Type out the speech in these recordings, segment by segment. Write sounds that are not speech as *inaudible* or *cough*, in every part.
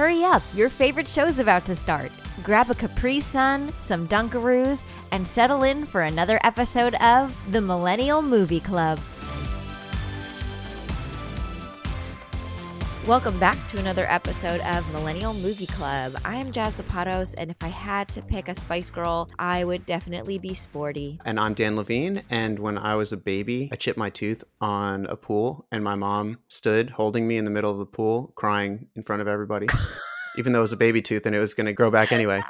Hurry up, your favorite show's about to start. Grab a Capri Sun, some Dunkaroos, and settle in for another episode of The Millennial Movie Club. Welcome back to another episode of Millennial Movie Club. I am Jaz Zapatos, and if I had to pick a Spice Girl, I would definitely be sporty. And I'm Dan Levine. And when I was a baby, I chipped my tooth on a pool, and my mom stood holding me in the middle of the pool, crying in front of everybody, *laughs* even though it was a baby tooth and it was going to grow back anyway.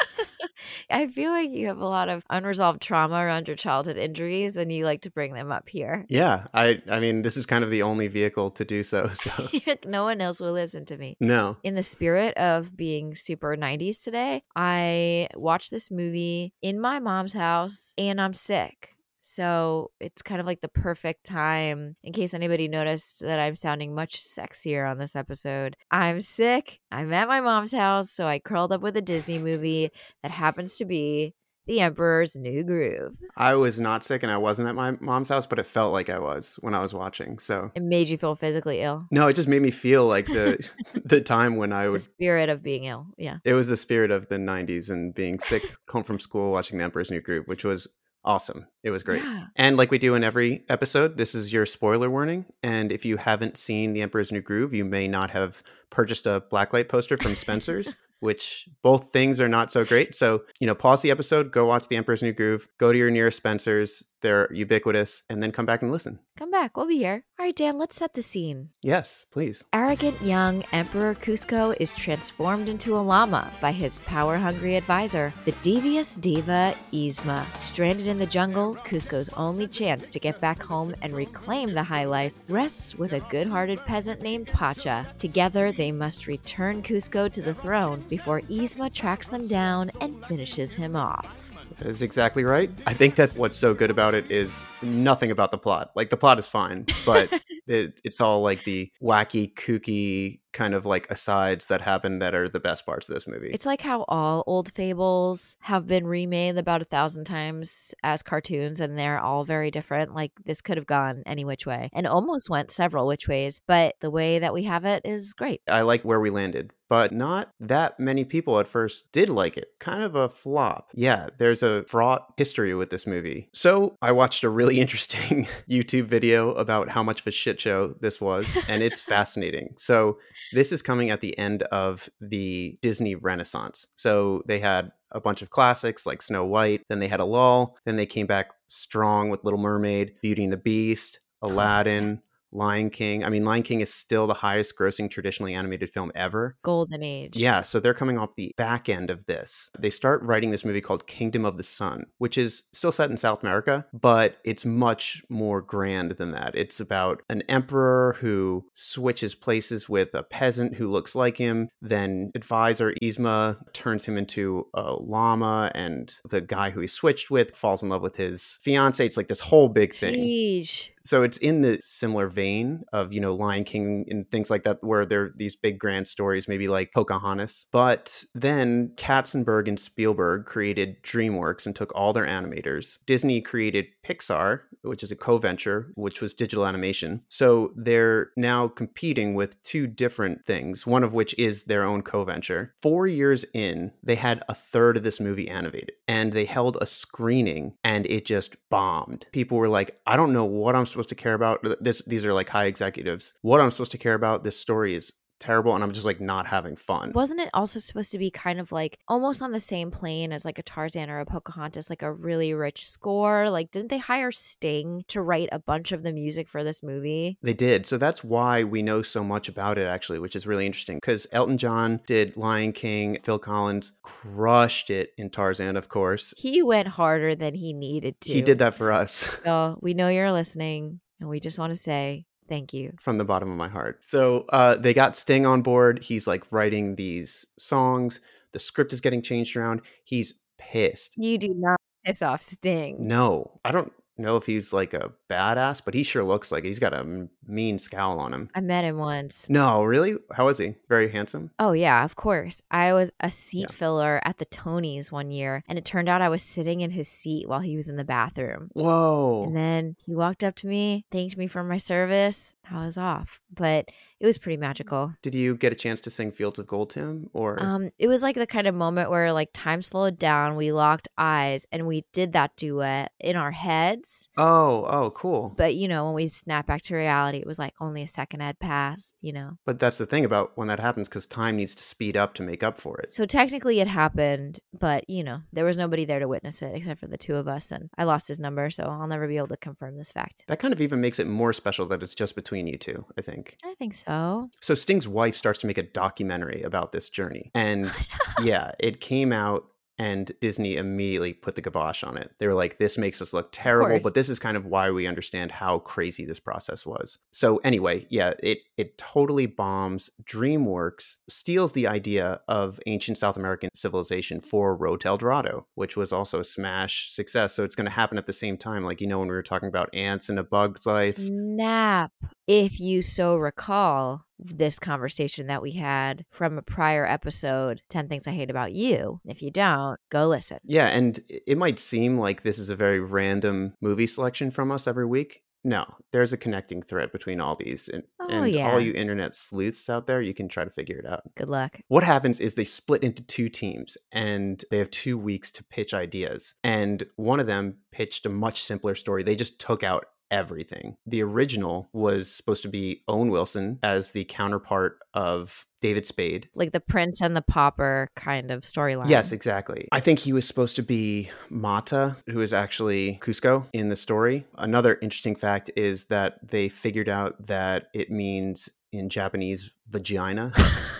I feel like you have a lot of unresolved trauma around your childhood injuries and you like to bring them up here. Yeah, I I mean, this is kind of the only vehicle to do so. *laughs* So *laughs* no one else will listen to me. no. In the spirit of being super 90s today, I watched this movie in my mom's house and I'm sick. So it's kind of like the perfect time in case anybody noticed that I'm sounding much sexier on this episode. I'm sick. I'm at my mom's house, so I curled up with a Disney movie that happens to be The Emperor's New Groove. I was not sick and I wasn't at my mom's house, but it felt like I was when I was watching. So It made you feel physically ill. no, it just made me feel like the *laughs* the time when I was The spirit of being ill. Yeah. it was the spirit of the 90s and being sick home from school watching the Emperor's New Groove, which was awesome. It was great. Yeah. And like we do in every episode, this is your spoiler warning. And if you haven't seen The Emperor's New Groove, you may not have purchased a blacklight poster from Spencer's, *laughs* which both things are not so great. So, you know, pause the episode, go watch The Emperor's New Groove, go to your nearest Spencer's. They're ubiquitous, and then come back and listen. Come back. We'll be here. All right, Dan, let's set the scene. Yes, please. Arrogant young Emperor Kuzco is transformed into a llama by his power hungry advisor, the devious diva Yzma. Stranded in the jungle, Kuzco's only chance to get back home and reclaim the high life rests with a good hearted peasant named Pacha. Together, they must return Kuzco to the throne before Yzma tracks them down and finishes him off. That is exactly right. I think that what's so good about it is nothing about the plot. Like the plot is fine, but *laughs* it, it's all like the wacky, kooky kind of like asides that happen that are the best parts of this movie. It's like how all old fables have been remade about a thousand times as cartoons, and they're all very different. Like this could have gone any which way and almost went several which ways, but the way that we have it is great. I like where we landed, but not that many people at first did like it. Kind of a flop. Yeah, there's a fraught history with this movie. So I watched a really *laughs* interesting YouTube video about how much of a shit show this was, and it's fascinating. So this is coming at the end of the Disney Renaissance. So they had a bunch of classics like Snow White, then they had a lull, then they came back strong with Little Mermaid, Beauty and the Beast, oh, Aladdin, Lion King. I mean, Lion King is still the highest grossing traditionally animated film ever. Golden Age. Yeah, so they're coming off the back end of this. They start writing this movie called Kingdom of the Sun, which is still set in South America, but it's much more grand than that. It's about an emperor who switches places with a peasant who looks like him. Then advisor Yzma turns him into a llama, and the guy who he switched with falls in love with his fiance. It's like this whole big thing Sheesh. So it's in the similar vein of you know lion king and things like that where there are these big grand stories maybe like pocahontas. But then katzenberg and spielberg created dreamworks and took all their animators. Disney created pixar which is a co-venture which was digital animation. So they're now competing with two different things one of which is their own co-venture. Four years in they had a third of this movie animated and they held a screening and it just bombed. People were like i don't know what i'm supposed to care about this these are like high executives. What i'm supposed to care about this story is terrible and i'm just like not having fun Wasn't it also supposed to be kind of like almost on the same plane as like a Tarzan or a Pocahontas, like a really rich score? Like, didn't they hire Sting to write a bunch of the music for this movie? They did. So that's why we know so much about it, actually, which is really interesting. Because Elton John did Lion King, Phil Collins crushed it in Tarzan, of course. He went harder than he needed to. He did that for us *laughs* So we know you're listening, and we just want to say thank you. from the bottom of my heart. So uh, they got Sting on board. He's like writing these songs. The script is getting changed around. He's pissed. You do not piss off Sting. No, I don't know if he's like a badass, but he sure looks like it. he's got a mean scowl on him. I met him once. No, really? How is he? Very handsome. Oh, yeah, of course. I was a seat Yeah. filler at the Tonys one year, and it turned out I was sitting in his seat while he was in the bathroom. Whoa. And then he walked up to me, thanked me for my service. I was off. But it was pretty magical. Did you get a chance to sing Fields of Gold to him? Or Um, it was like the kind of moment where like time slowed down, we locked eyes, and we did that duet in our heads. Oh, oh, cool. But you know, when we snap back to reality, it was like only a second had passed. You know, But that's the thing about when that happens because time needs to speed up to make up for it. so technically it happened, but you know, there was nobody there to witness it except for the two of us, and I lost his number, so I'll never be able to confirm this fact. That kind of even makes it more special that it's just between you two, I think. I think so. Oh. So Sting's wife starts to make a documentary about this journey. And *laughs* yeah, it came out and Disney immediately put the kibosh on it. They were like, this makes us look terrible, but this is kind of why we understand how crazy this process was. So anyway, yeah, it it totally bombs. DreamWorks steals the idea of ancient South American civilization for Road to El Dorado, which was also a smash success. So it's going to happen at the same time. Like, you know, when we were talking about ants and a bug's life. Snap. If you so recall this conversation that we had from a prior episode, 10 Things I Hate About You. If you don't, go listen. Yeah, and it might seem like this is a very random movie selection from us every week. No, there's a connecting thread between all these. And, Oh, and yeah. all you internet sleuths out there, you can try to figure it out. Good luck. What happens is they split into two teams and they have two weeks to pitch ideas. And one of them pitched a much simpler story. They just took out everything. The original was supposed to be Owen Wilson as the counterpart of David Spade. Like the Prince and the Pauper kind of storyline. Yes, exactly. I think he was supposed to be Manco, who is actually Kuzco in the story. Another interesting fact is that they figured out that it means in Japanese vagina. *laughs*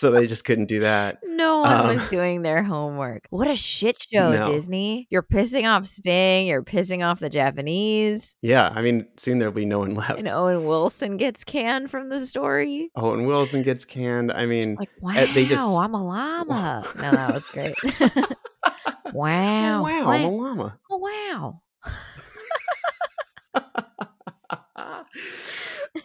so they just couldn't do that. No one Um, was doing their homework. What a shit show, No. Disney. You're pissing off Sting. You're pissing off the Japanese. Yeah, I mean, soon there'll be no one left. And Owen Wilson gets canned from the story. Owen Wilson gets canned. I mean, Like, wow, uh, they just- I'm a llama. no, that was great. wow. *laughs* *laughs* wow, Wow. I'm a llama. Oh, wow.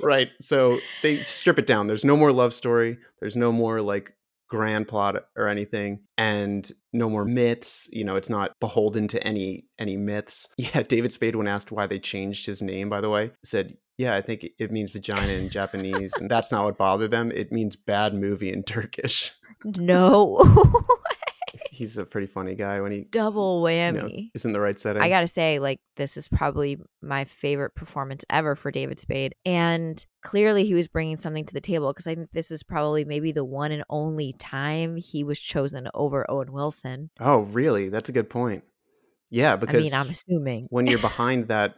Right. So they strip it down. There's no more love story. There's no more like grand plot or anything and no more myths you know it's not beholden to any any myths *laughs* yeah david spade when asked why they changed his name by the way said yeah i think it means vagina in japanese and that's not what bothered them it means bad movie in turkish *laughs* No. *laughs* he's a pretty funny guy when he Double you whammy. know, is in the right setting I gotta say, like, this is probably my favorite performance ever for David Spade. And clearly, he was bringing something to the table because I think this is probably maybe the one and only time he was chosen over Owen Wilson. oh really that's a good point yeah because I mean, I'm assuming. when you're *laughs* behind that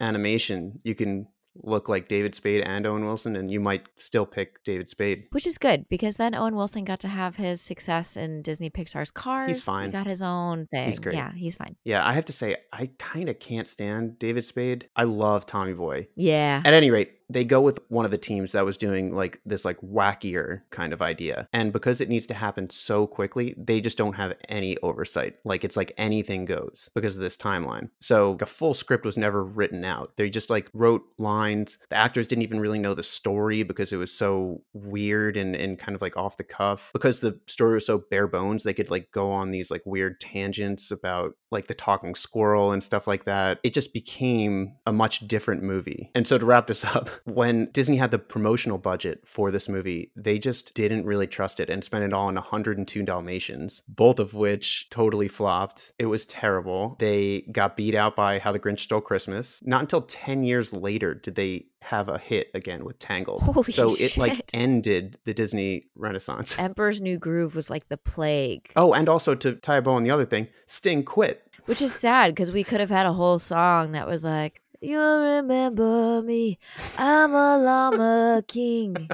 animation, you can look like David Spade and Owen Wilson, and you might still pick David Spade. Which is good because then Owen Wilson got to have his success in Disney Pixar's Cars. He's fine. He got his own thing. He's great. Yeah, he's fine. Yeah, I have to say, I kind of can't stand David Spade. I love Tommy Boy. Yeah. At any rate, they go with one of the teams that was doing like this like wackier kind of idea. And because it needs to happen so quickly, they just don't have any oversight. Like it's like anything goes because of this timeline. So a full script was never written out. They just like wrote lines. The actors didn't even really know the story because it was so weird and, and kind of like off the cuff. Because the story was so bare bones, they could like go on these like weird tangents about like the talking squirrel and stuff like that. It just became a much different movie. And so to wrap this *laughs* up, when Disney had the promotional budget for this movie, they just didn't really trust it and spent it all on 102 Dalmatians, both of which totally flopped. It was terrible. They got beat out by How the Grinch Stole Christmas. Not until 10 years later did they have a hit again with Tangled. *laughs* Holy so it like ended the Disney Renaissance. *laughs* Emperor's New Groove was like the plague, Oh, and also to tie a bow on the other thing, Sting quit. which is sad because we could have had a whole song that was like, You'll remember me. I'm a llama king.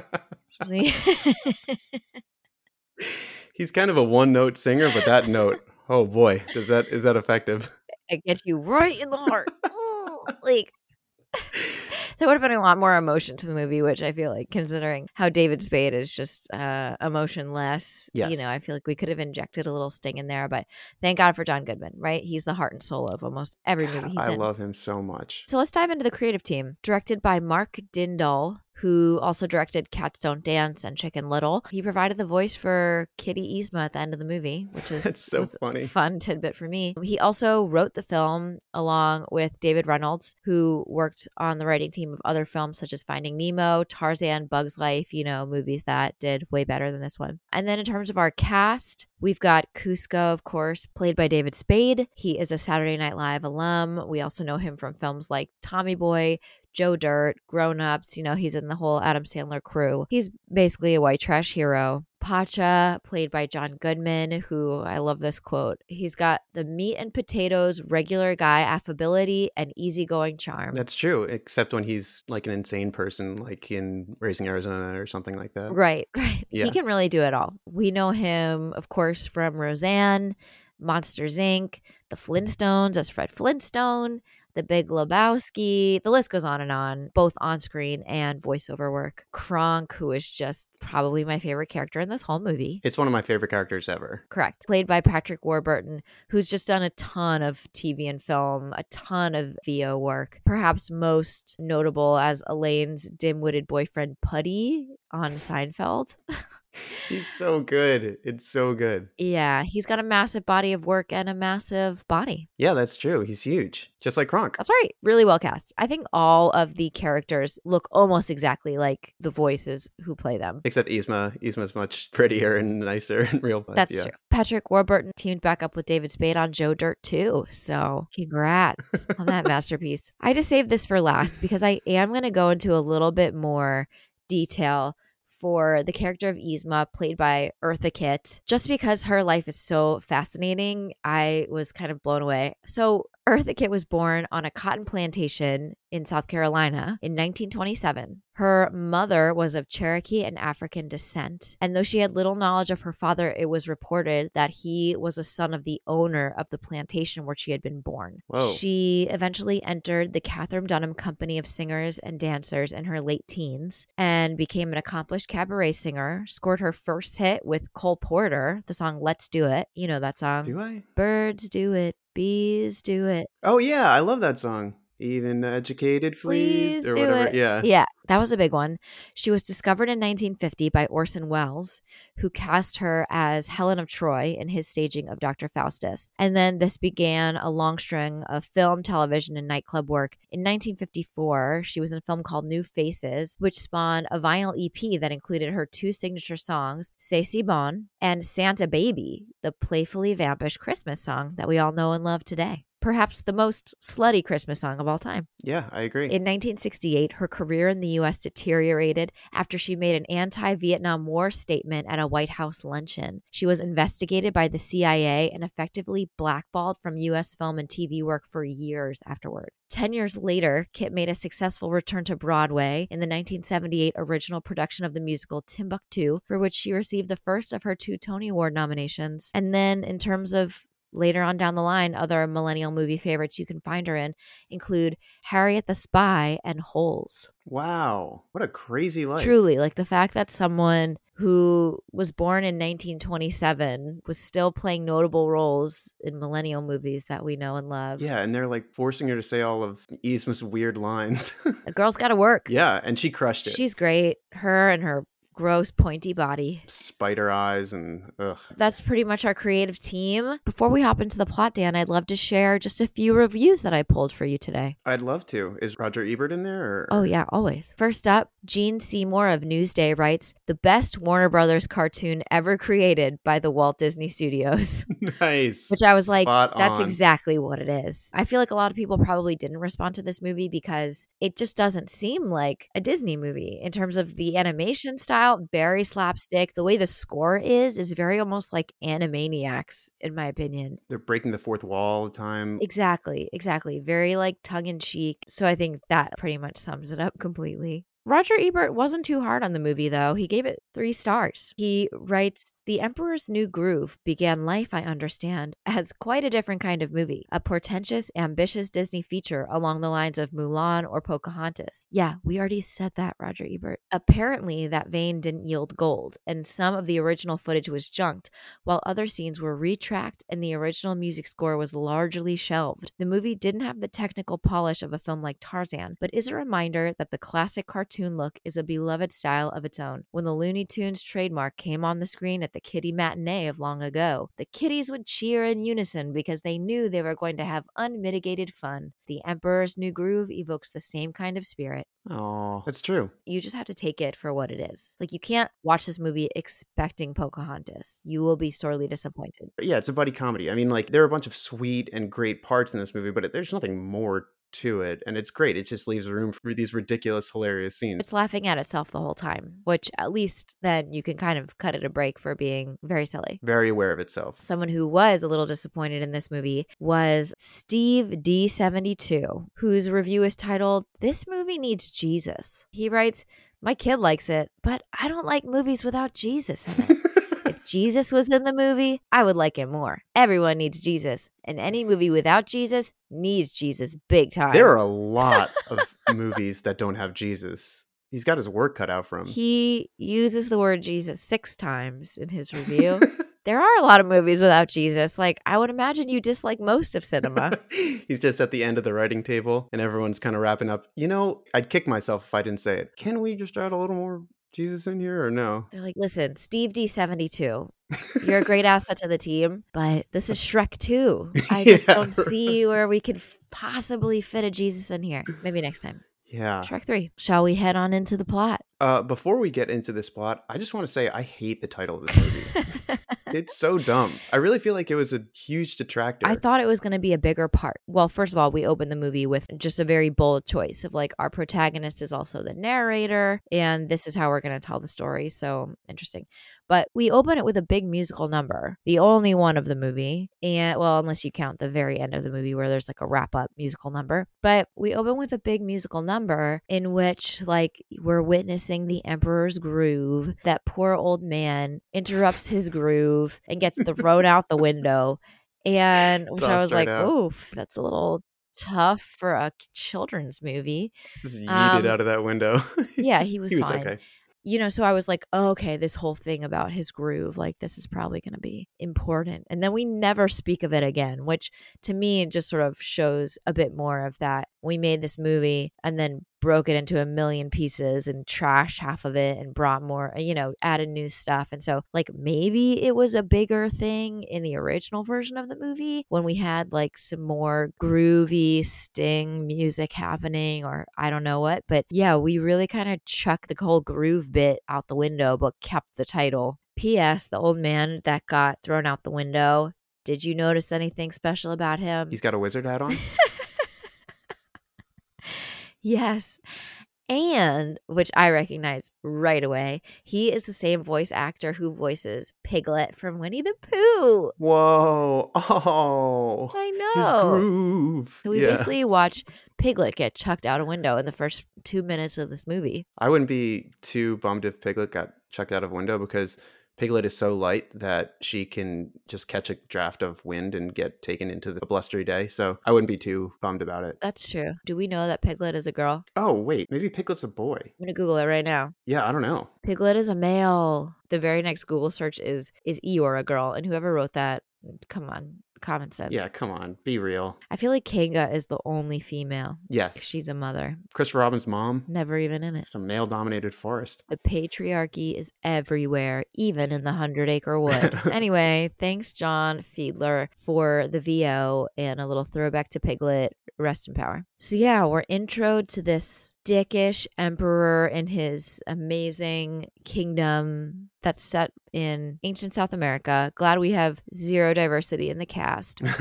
He's kind of a one-note singer, but that note, oh boy, is that is that effective? it gets you right in the heart. Ooh, like there would have been a lot more emotion to the movie, which I feel like, considering how David Spade is just uh, emotionless, you know, I feel like we could have injected a little sting in there. But thank God for John Goodman, right? He's the heart and soul of almost every movie he's I in. I love him so much. So let's dive into the creative team. Directed by Mark Dindal, who also directed Cats Don't Dance and Chicken Little. He provided the voice for Kitty Yzma at the end of the movie, which is *laughs* That's so funny. fun tidbit for me. He also wrote the film along with David Reynolds, who worked on the writing team of other films such as Finding Nemo, Tarzan, Bugs Life, you know, movies that did way better than this one. And then in terms of our cast, We've got Kuzco, of course, played by David Spade. He is a Saturday Night Live alum. We also know him from films like Tommy Boy, Joe Dirt, Grown Ups. You know, he's in the whole Adam Sandler crew. He's basically a white trash hero. Pacha, played by John Goodman, who I love this quote. He's got the meat and potatoes, regular guy affability, and easygoing charm. That's true, except when he's like an insane person, like in Raising Arizona or something like that. Right, *laughs* right. Yeah. He can really do it all. We know him, of course, from Roseanne, Monsters Inc., The Flintstones as Fred Flintstone, The Big Lebowski. The list goes on and on, both on screen and voiceover work. Kronk, who is just probably my favorite character in this whole movie. It's one of my favorite characters ever. Correct. Played by Patrick Warburton, who's just done a ton of TV and film, a ton of VO work. Perhaps most notable as Elaine's dim witted boyfriend, Puddy, on Seinfeld. He's so good. It's so good. Yeah, he's got a massive body of work and a massive body. Yeah, that's true. He's huge, just like Kronk. That's right. Really well cast. I think all of the characters look almost exactly like the voices who play them. Except Yzma. Yzma's much prettier and nicer *laughs* in real life. That's yeah. true. Patrick Warburton teamed back up with David Spade on Joe Dirt too. So congrats on that *laughs* masterpiece. I just saved this for last because I am going to go into a little bit more detail for the character of Yzma, played by Eartha Kitt. Just because her life is so fascinating, I was kind of blown away. So, Eartha Kitt was born on a cotton plantation in South Carolina in 1927. Her mother was of Cherokee and African descent. And though she had little knowledge of her father, it was reported that he was a son of the owner of the plantation where she had been born. Whoa. She eventually entered the Katherine Dunham Company of Singers and Dancers in her late teens and became an accomplished cabaret singer. Scored her first hit with Cole Porter, the song Let's Do It. You know that song. Do I? Birds do it, bees do it. Oh yeah, I love that song. Even educated fleas or whatever. it. Yeah. Yeah, that was a big one. She was discovered in 1950 by Orson Welles, who cast her as Helen of Troy in his staging of Dr. Faustus. And then this began a long string of film, television, and nightclub work. In 1954, she was in a film called New Faces, which spawned a vinyl EP that included her two signature songs, C'est Si Bon and Santa Baby, the playfully vampish Christmas song that we all know and love today. Perhaps the most slutty Christmas song of all time. Yeah, I agree. In 1968, her career in the U.S. deteriorated after she made an anti Vietnam War statement at a White House luncheon. She was investigated by the CIA and effectively blackballed from U.S. film and TV work for years afterward. Ten years later, Kitt made a successful return to Broadway in the 1978 original production of the musical Timbuktu, for which she received the first of her two Tony Award nominations. And then, in terms of later on down the line, other millennial movie favorites you can find her in include Harriet the Spy and Holes. wow, what a crazy life. Truly, like the fact that someone who was born in 1927 was still playing notable roles in millennial movies that we know and love. Yeah, and they're like forcing her to say all of Yzma's weird lines. The *laughs* girl's got to work. yeah, and she crushed it. She's great. Her and her gross pointy body. Spider eyes and ugh. That's pretty much our creative team. Before we hop into the plot, Dan, I'd love to share just a few reviews that I pulled for you today. I'd love to. Is Roger Ebert in there? Or? Oh, yeah, always. First up, Gene Seymour of Newsday writes The best Warner Brothers cartoon ever created by the Walt Disney Studios. *laughs* nice. Which I was like, Spot that's on. exactly what it is. I feel like a lot of people probably didn't respond to this movie because it just doesn't seem like a Disney movie in terms of the animation style, very slapstick. The way the score is, is very almost like Animaniacs, in my opinion. They're breaking the fourth wall all the time. Exactly, exactly. Very like tongue in cheek. So I think that pretty much sums it up completely. Roger Ebert wasn't too hard on the movie, though. He gave it three stars. He writes The Emperor's New Groove began life, I understand, *laughs* as quite a different kind of movie, a portentous, ambitious Disney feature along the lines of Mulan or Pocahontas. Yeah, we already said that, Roger Ebert. Apparently, that vein didn't yield gold, and some of the original footage was junked, while other scenes were retracked and the original music score was largely shelved. The movie didn't have the technical polish of a film like Tarzan, but is a reminder that the classic cartoon cartoon look is a beloved style of its own. When the Looney Tunes trademark came on the screen at the kiddie matinee of long ago, the kiddies would cheer in unison because they knew they were going to have unmitigated fun. The Emperor's New Groove evokes the same kind of spirit. Oh, that's true. You just have to take it for what it is. Like, you can't watch this movie expecting Pocahontas. You will be sorely disappointed. Yeah, it's a buddy comedy. I mean, like there are a bunch of sweet and great parts in this movie, but there's nothing more to it, and it's great. It just leaves room for these ridiculous, hilarious scenes. It's laughing at itself the whole time, which at least then you can kind of cut it a break for being very silly. Very aware of itself. Someone who was a little disappointed in this movie was Steve D72, whose review is titled, This Movie Needs Jesus. He writes, My kid likes it, but I don't like movies without Jesus in it. *laughs* Jesus was in the movie, I would like it more. Everyone needs Jesus, and any movie without Jesus needs Jesus big time. There are a lot *laughs* of movies that don't have Jesus. He's got his work cut out for him. He uses the word Jesus six times in his review. *laughs* there are a lot of movies without Jesus. Like, I would imagine you dislike most of cinema. *laughs* He's just at the end of the writing table and everyone's kind of wrapping up. You know, I'd kick myself if I didn't say it. Can we just add a little more Jesus in here or no? They're like, listen, Steve D72, *laughs* you're a great asset to the team, but this is Shrek 2. *laughs* I just Yeah, don't see where we could possibly fit a Jesus in here. Maybe next time. Yeah. Shrek 3. Shall we head on into the plot? Uh, before we get into this plot, I just want to say I hate the title of this movie. *laughs* it's so dumb. I really feel like it was a huge detractor. I thought it was going to be a bigger part. Well, first of all, we open the movie with just a very bold choice of like our protagonist is also the narrator, and this is how we're going to tell the story. So interesting. But we open it with a big musical number, the only one of the movie. And well, unless you count the very end of the movie where there's like a wrap up musical number. But we open with a big musical number in which like we're witnessing the Emperor's groove. That poor old man interrupts his groove and gets thrown out the window. And which I was like, out. oof, that's a little tough for a children's movie. just yeeted um, out of that window. Yeah, *laughs* he was, he was fine okay. You know, so I was like, oh, okay, this whole thing about his groove, like this is probably going to be important. And then we never speak of it again, which to me just sort of shows a bit more of that. We made this movie and then broke it into a million pieces and trashed half of it and brought more, you know, added new stuff. And so, like, maybe it was a bigger thing in the original version of the movie when we had like some more groovy sting music happening, or I don't know what. But yeah, we really kind of chucked the whole groove bit out the window, but kept the title. P.S. The old man that got thrown out the window. Did you notice anything special about him? He's got a wizard hat on. *laughs* Yes. And which I recognize right away, he is the same voice actor who voices Piglet from Winnie the Pooh. Whoa! *laughs* Oh, I his know. groove. So we yeah. basically watch Piglet get chucked out a window in the first two minutes of this movie. I wouldn't be too bummed if Piglet got chucked out of a window because Piglet is so light that she can just catch a draft of wind and get taken into the blustery day. So I wouldn't be too bummed about it. That's true. Do we know that Piglet is a girl? Oh, wait, maybe Piglet's a boy. I'm gonna Google it right now. Yeah, I don't know. Piglet is a male. The very next Google search is is Eeyore a girl? And whoever wrote that, come on, common sense. Yeah, come on, be real. I feel like Kanga is the only female. Yes. She's a mother. Christopher Robin's mom. Never even in it. It's a male dominated forest. The patriarchy is everywhere, even in the Hundred Acre Wood. *laughs* anyway, thanks, John Fiedler, for the VO and a little throwback to Piglet. Rest in power. So, yeah, we're intro to this dickish emperor and his amazing kingdom that's set in ancient South America. Glad we have zero diversity in the cast. *laughs*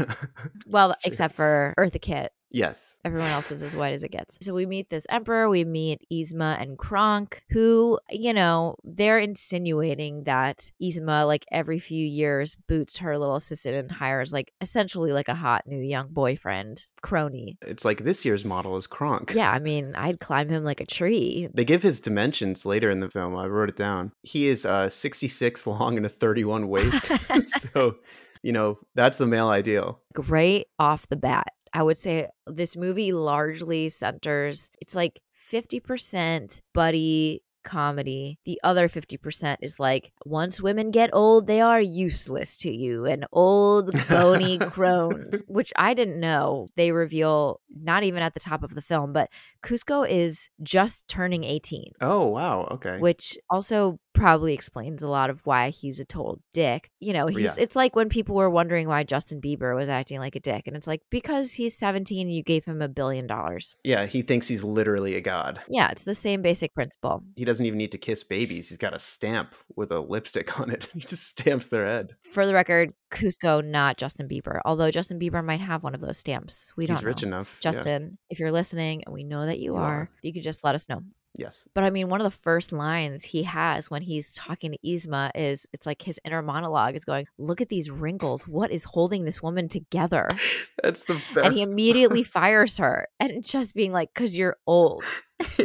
Well, except for Eartha Kitt. Yes. Everyone else is as white as it gets. So we meet this emperor, we meet Yzma and Kronk, who, you know, they're insinuating that Yzma, like every few years, boots her little assistant and hires, like, essentially like a hot new young boyfriend, crony. It's like this year's model is Kronk. Yeah, I mean, I'd climb him like a tree. They give his dimensions later in the film. I wrote it down. He is uh, 66 long and a 31 waist. *laughs* so, you know, that's the male ideal. Great off the bat. I would say this movie largely centers, it's like 50% buddy comedy. The other 50% is like, once women get old, they are useless to you and old bony crones, *laughs* which I didn't know. They reveal not even at the top of the film, but Kuzco is just turning 18. Oh, wow. Okay. Which also probably explains a lot of why he's a total dick. You know, he's Yeah. it's like when people were wondering why Justin Bieber was acting like a dick and it's like because he's 17 you gave him a billion dollars. yeah, he thinks he's literally a god. Yeah, it's the same basic principle. He doesn't even need to kiss babies. He's got a stamp with a lipstick on it. *laughs* He just stamps their head. For the record, Kuzco, not Justin Bieber. Although Justin Bieber might have one of those stamps. We don't he's rich know. enough. yeah. Justin, if you're listening, and we know that you, You are, are. you could just let us know. Yes. But I mean, one of the first lines he has when he's talking to Yzma is it's like his inner monologue is going, Look at these wrinkles. What is holding this woman together? *laughs* That's the best. And he immediately *laughs* fires her. And just being like, Because you're old. *laughs*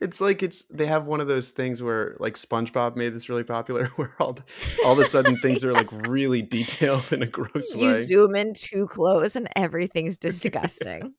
it's like it's they have one of those things where like SpongeBob made this really popular where all the, all of a sudden things are like really detailed in a gross You way. You zoom in too close and everything's disgusting.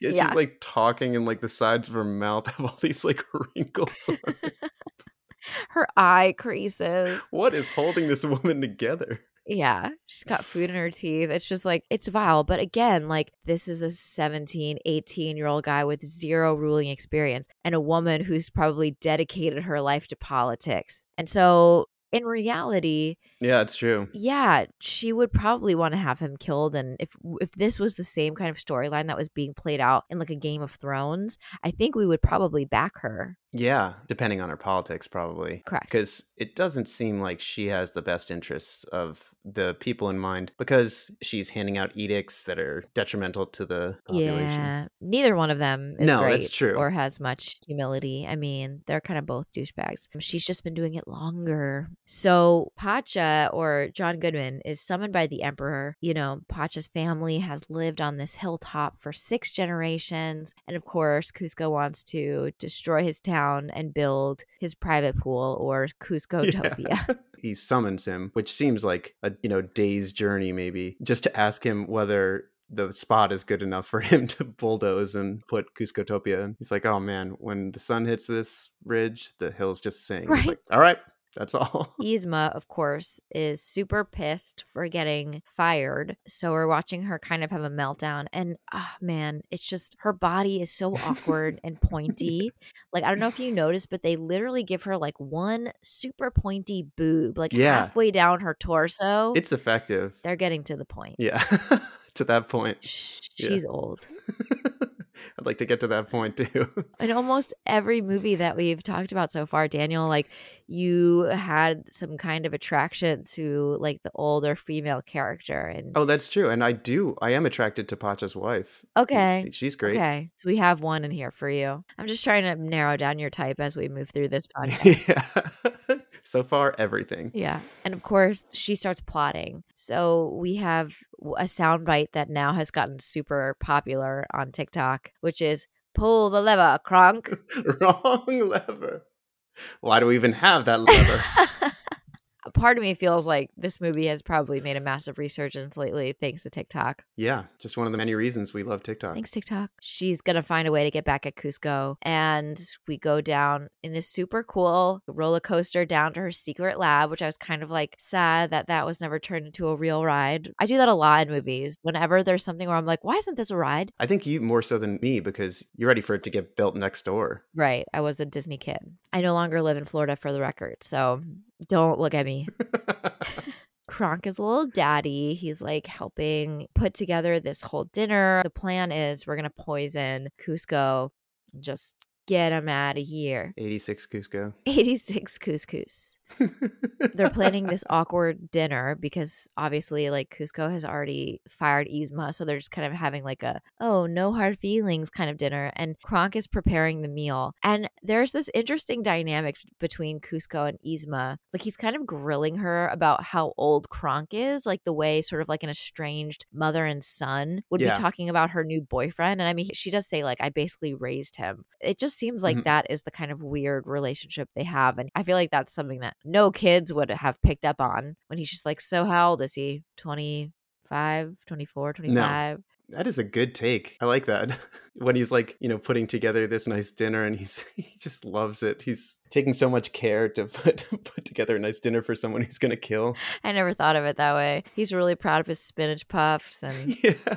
Yeah, yeah. she's like talking and like the sides of her mouth *laughs* have all these like wrinkles. On it. *laughs* her eye creases. What is holding this woman together? Yeah, she's got food in her teeth. It's just like, it's vile. But again, like, this is a 17, 18 year old guy with zero ruling experience and a woman who's probably dedicated her life to politics. And so, in reality, Yeah, it's true. yeah, she would probably want to have him killed. And if if this was the same kind of storyline that was being played out in like a Game of Thrones, I think we would probably back her. Yeah, depending on her politics, probably. Correct. Because it doesn't seem like she has the best interests of the people in mind because she's handing out edicts that are detrimental to the population. Yeah, neither one of them is No, great that's true. or has much humility. I mean, they're kind of both douchebags. She's just been doing it longer. So Pacha or John Goodman is summoned by the emperor. You know, Pacha's family has lived on this hilltop for six generations, and of course, Kuzco wants to destroy his town and build his private pool or *laughs* Kuzcotopia. *laughs* he summons him, which seems like a you know day's journey, maybe, just to ask him whether the spot is good enough for *laughs* him to bulldoze and put Kuzcotopia in. He's like, oh man, when the sun hits this ridge, the hills just sing. Right. He's like, all right, that's all. *laughs* Yzma, of course, is super pissed for getting fired. So we're watching her kind of have a meltdown. And oh man, it's just her body is so awkward *laughs* and pointy. Like, I don't know if you noticed, but they literally give her like one super pointy boob, like Yeah. halfway down her torso. It's effective. They're getting to the point. Yeah. *laughs* to that point. Sh- Yeah. She's old. I'd like to get to that point too. *laughs* In almost every movie that we've talked about so far, Daniel, like you had some kind of attraction to like the older female character. And oh, that's true. And I do. I am attracted to Pacha's wife. okay. She's great. Okay. So we have one in here for you. I'm just trying to narrow down your type as we move through this *laughs* podcast. yeah. *laughs* so far, everything. Yeah. And of course, she starts plotting. So we have a soundbite that now has gotten super popular on TikTok, which is pull the lever, Kronk. *laughs* Wrong lever. Why do we even have that lever? *laughs* Part of me feels like this movie has probably made a massive resurgence lately thanks to TikTok. yeah, just one of the many reasons we love TikTok. Thanks, TikTok. She's going to find a way to get back at Kuzco. And we go down in this super cool roller coaster down to her secret lab, which I was kind of like sad that that was never turned into a real ride. I do that a lot in movies. Whenever there's something where I'm like, why isn't this a ride? I think you more so than me because you're ready for it to get built next door. Right. I was a Disney kid. I no longer live in Florida for the record. So don't look at me. *laughs* *laughs* Kronk is a little daddy. He's like helping put together this whole dinner. The plan is we're going to poison Kuzco and just get him out of here. 86 Kuzco. 86 couscous. They're *laughs* planning this awkward dinner because obviously, like, Kuzco has already fired Yzma. So they're just kind of having like a, oh, no hard feelings kind of dinner. And Kronk is preparing the meal. And there's this interesting dynamic between Kuzco and Yzma. Like, he's kind of grilling her about how old Kronk is, like the way sort of like an estranged mother and son would Yeah. be talking about her new boyfriend. And I mean, she does say, like, I basically raised him. It just seems like Mhm. that is the kind of weird relationship they have. And I feel like that's something that no kids would have picked up on when he's just like, So, how old is he? 25, 24, 25? That is a good take. I like that. *laughs* when he's like, you know, putting together this nice dinner and he's *laughs* he just loves it. He's taking so much care to *laughs* put put together a nice dinner for someone he's going to kill. I never thought of it that way. He's really proud of his spinach puffs and Yeah.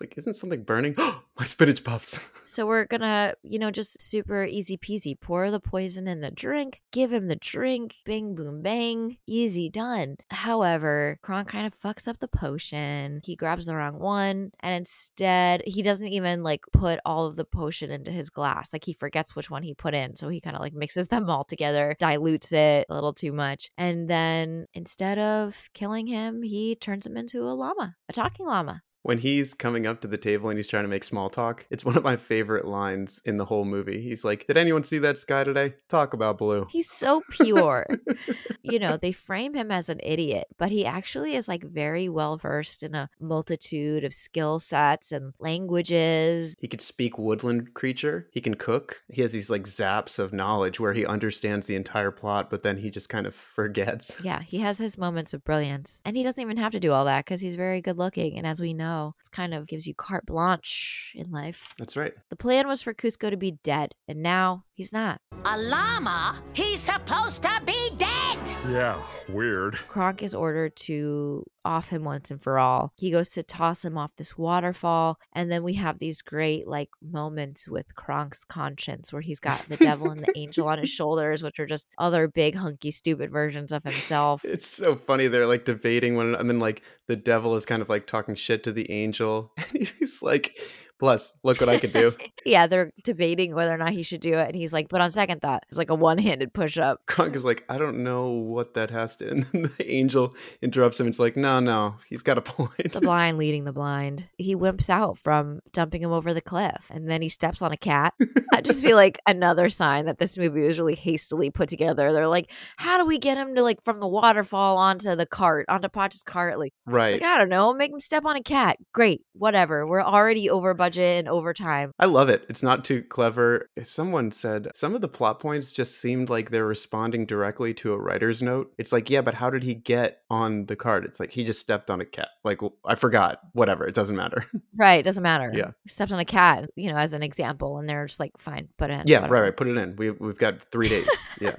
Like, isn't something burning? *gasps* My spinach puffs. *laughs* So we're gonna, you know, just super easy peasy. Pour the poison in the drink, give him the drink, bing boom bang, easy done. However, Kronk kind of fucks up the potion. He grabs the wrong one, and instead he doesn't even like put all of the potion into his glass. Like he forgets which one he put in, so he kind of like mixes them all together, dilutes it a little too much, and then instead of killing him, he turns him into a llama, a talking llama when he's coming up to the table and he's trying to make small talk, it's one of my favorite lines in the whole movie. He's like, Did anyone see that sky today? Talk about blue. He's so pure. *laughs* you know, they frame him as an idiot, but he actually is like very well versed in a multitude of skill sets and languages. He could speak woodland creature. He can cook. He has these like zaps of knowledge where he understands the entire plot, but then he just kind of forgets. Yeah, he has his moments of brilliance. And he doesn't even have to do all that because he's very good looking. And as we know, know. It kind of gives you carte blanche in life. That's right. The plan was for Kuzco to be dead, and now he's not. A llama? He's supposed to be dead! Yeah, weird. Kronk is ordered to off him once and for all. He goes to toss him off this waterfall, and then we have these great like moments with Kronk's conscience where he's got the devil and the angel on his *laughs* shoulders, which are just other big hunky stupid versions of himself. It's so funny. They're like debating one, and then like the devil is kind of like talking shit to the angel, *laughs* and he's like Plus, look what I could do. *laughs* yeah, they're debating whether or not he should do it. And he's like, but on second thought, it's like a one handed push up. *laughs* Kronk is like, I don't know what that has to. *laughs* And then the angel interrupts him. It's like, no, no, he's got a point. the blind leading the blind. He wimps out from dumping him over the cliff. And then he steps on a cat. I just feel like another sign that this movie was really hastily put together. They're like, how do we get him to like from the waterfall onto the cart, onto Pacha's cart? Like, right. Like, I don't know, make him step on a cat. Great, whatever. We're already over budget budget and overtime. I love it. It's not too clever. Someone said some of the plot points just seemed like they're responding directly to a writer's note. It's like, yeah, but how did he get on the card? It's like he just stepped on a cat. Like I forgot. Whatever. It doesn't matter. *laughs* Right. It doesn't matter. Yeah. He stepped on a cat, you know, as an example, and they're just like, fine, put it in. Yeah. Whatever. Right. Right. Put it in. We we've got three days. *laughs* Yeah.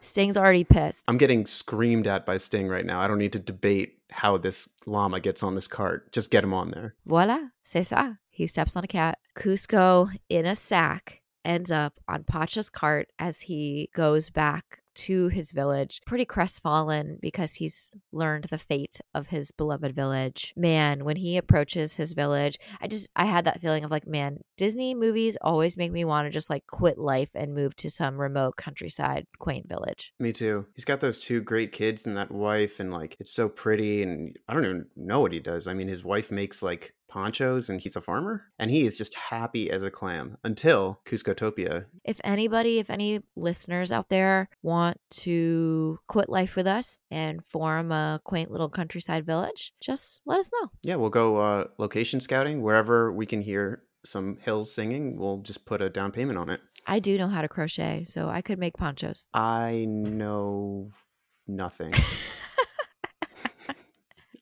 Sting's already pissed. I'm getting screamed at by Sting right now. I don't need to debate how this llama gets on this cart. Just get him on there. Voila, c'est ça. He steps on a cat. Kuzco, in a sack, ends up on Pacha's cart as he goes back to his village, pretty crestfallen because he's learned the fate of his beloved village. Man, when he approaches his village, I just I had that feeling of like, man, Disney movies always make me want to just like quit life and move to some remote countryside quaint village. Me too. He's got those two great kids and that wife and like it's so pretty and I don't even know what he does. I mean, his wife makes like ponchos and he's a farmer and he is just happy as a clam until Kuzcotopia. If anybody, if any listeners out there want to quit life with us and form a quaint little countryside village, just let us know. Yeah, we'll go uh, location scouting wherever we can hear some hills singing. We'll just put a down payment on it. I do know how to crochet, so I could make ponchos. I know nothing. *laughs*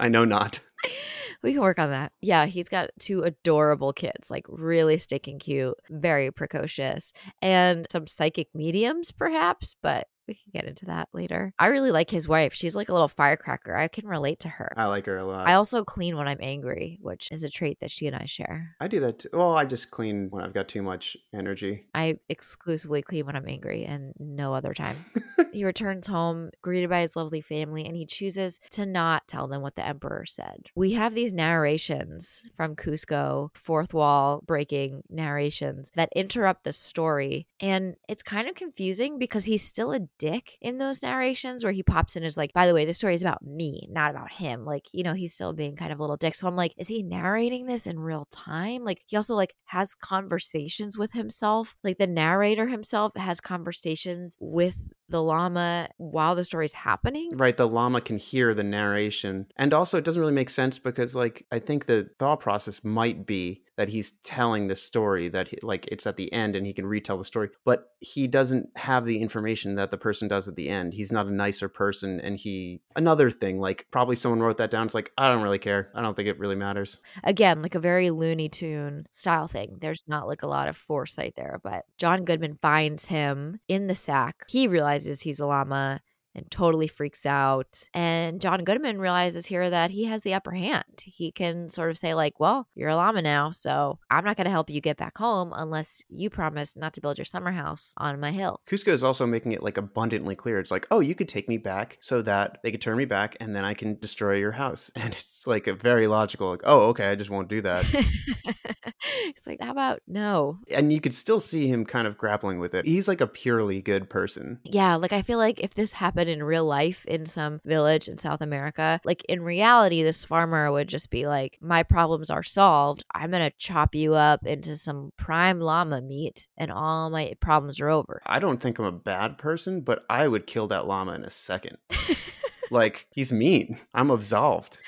I know not *laughs* we can work on that. Yeah, he's got two adorable kids, like really sticking cute, very precocious, and some psychic mediums, perhaps, but we can get into that later. I really like his wife. She's like a little firecracker. I can relate to her. I like her a lot. I also clean when I'm angry, which is a trait that she and I share. I do that too. Well, I just clean when I've got too much energy. I exclusively clean when I'm angry and no other time. *laughs* he returns home, greeted by his lovely family, and he chooses to not tell them what the emperor said. We have these narrations from Kuzco, fourth wall breaking narrations that interrupt the story. And it's kind of confusing because he's still a dick in those narrations where he pops in as like, by the way, the story is about me, not about him. Like, you know, he's still being kind of a little dick. So I'm like, is he narrating this in real time? Like he also like has conversations with himself. Like the narrator himself has conversations with the llama while the story's happening. Right, the llama can hear the narration. And also it doesn't really make sense because like I think the thought process might be that he's telling the story that he, like it's at the end and he can retell the story, but he doesn't have the information that the person does at the end. He's not a nicer person and he another thing like probably someone wrote that down. It's like I don't really care. I don't think it really matters. Again, like a very Looney Tune style thing. There's not like a lot of foresight there, but John Goodman finds him in the sack. He realizes he's a llama and totally freaks out. And John Goodman realizes here that he has the upper hand. He can sort of say, like, well, you're a llama now, so I'm not going to help you get back home unless you promise not to build your summer house on my hill. Kuzco is also making it like abundantly clear. It's like, oh, you could take me back so that they could turn me back and then I can destroy your house. *laughs* And it's like a very logical, like, oh, okay, I just won't do that. *laughs* *laughs* It's like, how about no? and you could still see him kind of grappling with it. He's like a purely good person. Yeah, like I feel like if this happened in real life in some village in South America, like in reality, this farmer would just be like, My problems are solved. I'm going to chop you up into some prime llama meat and all my problems are over. I don't think I'm a bad person, but I would kill that llama in a second. *laughs* like, he's mean. I'm absolved.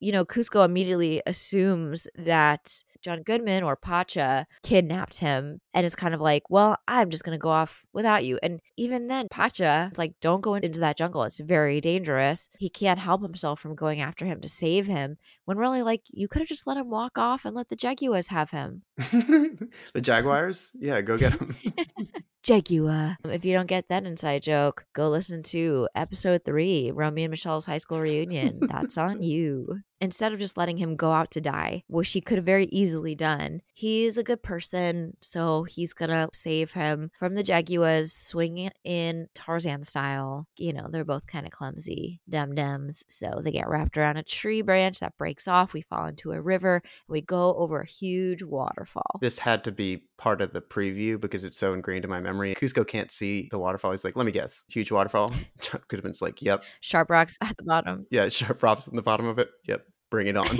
You know, Kuzco immediately assumes that John Goodman or Pacha kidnapped him and is kind of like, well, I'm just going to go off without you. And even then, Pacha is like, don't go into that jungle. It's very dangerous. He can't help himself from going after him to save him. When really, like, you could have just let him walk off and let the Jaguars have him. *laughs* the Jaguars? Yeah, go get him. *laughs* Jaguar. If you don't get that inside joke, go listen to episode three, Romeo and Michelle's high school reunion. That's on you. Instead of just letting him go out to die, which he could have very easily done, he's a good person. So he's going to save him from the Jaguars, swinging in Tarzan style. You know, they're both kind of clumsy dum dums. So they get wrapped around a tree branch that breaks off. We fall into a river. And we go over a huge waterfall. This had to be part of the preview because it's so ingrained in my memory. Kuzco can't see the waterfall. He's like, let me guess, huge waterfall. *laughs* John Goodman's like, yep. Sharp rocks at the bottom. Yeah, sharp props in the bottom of it. Yep. Bring it on. *laughs*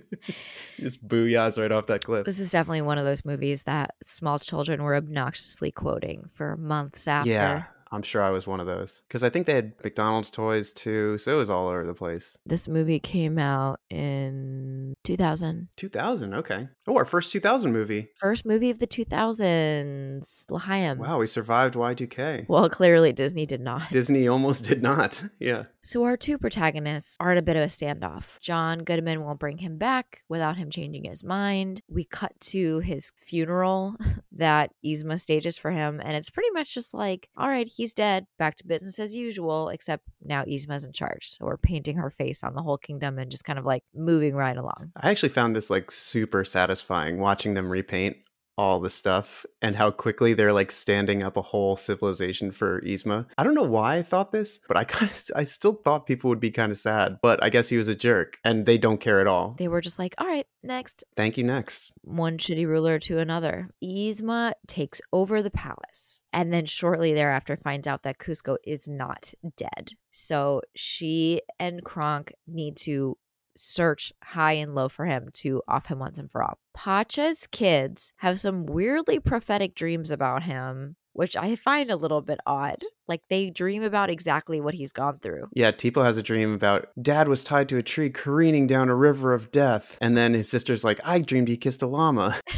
*laughs* Just booyahs right off that cliff. This is definitely one of those movies that small children were obnoxiously quoting for months after. Yeah, I'm sure I was one of those. Because I think they had McDonald's toys too, so it was all over the place. This movie came out in 2000. 2000, okay. Oh, our first 2000 movie. First movie of the 2000s, L'Chaim. Wow, we survived Y2K. Well, clearly Disney did not. *laughs* Disney almost did not. *laughs* Yeah. So our two protagonists are in a bit of a standoff. John Goodman won't bring him back without him changing his mind. We cut to his funeral *laughs* that Yzma stages for him, and it's pretty much just like, all right, he's dead, back to business as usual, except now Yzma's in charge. So we're painting her face on the whole kingdom and just kind of like moving right along. I actually found this like super satisfying watching them repaint all the stuff and how quickly they're like standing up a whole civilization for Yzma. I don't know why I thought this, but I *laughs* kind of I still thought people would be kind of sad, but I guess he was a jerk and they don't care at all. They were just like, all right, next. Thank you next. One shitty ruler to another. Yzma takes over the palace and then shortly thereafter finds out that Kuzco is not dead. So she and Kronk need to search high and low for him to off him once and for all. Pacha's kids have some weirdly prophetic dreams about him, which I find a little bit odd. Like they dream about exactly what he's gone through. Yeah, Tipo has a dream about dad was tied to a tree careening down a river of death. And then his sister's like, I dreamed he kissed a llama. *laughs*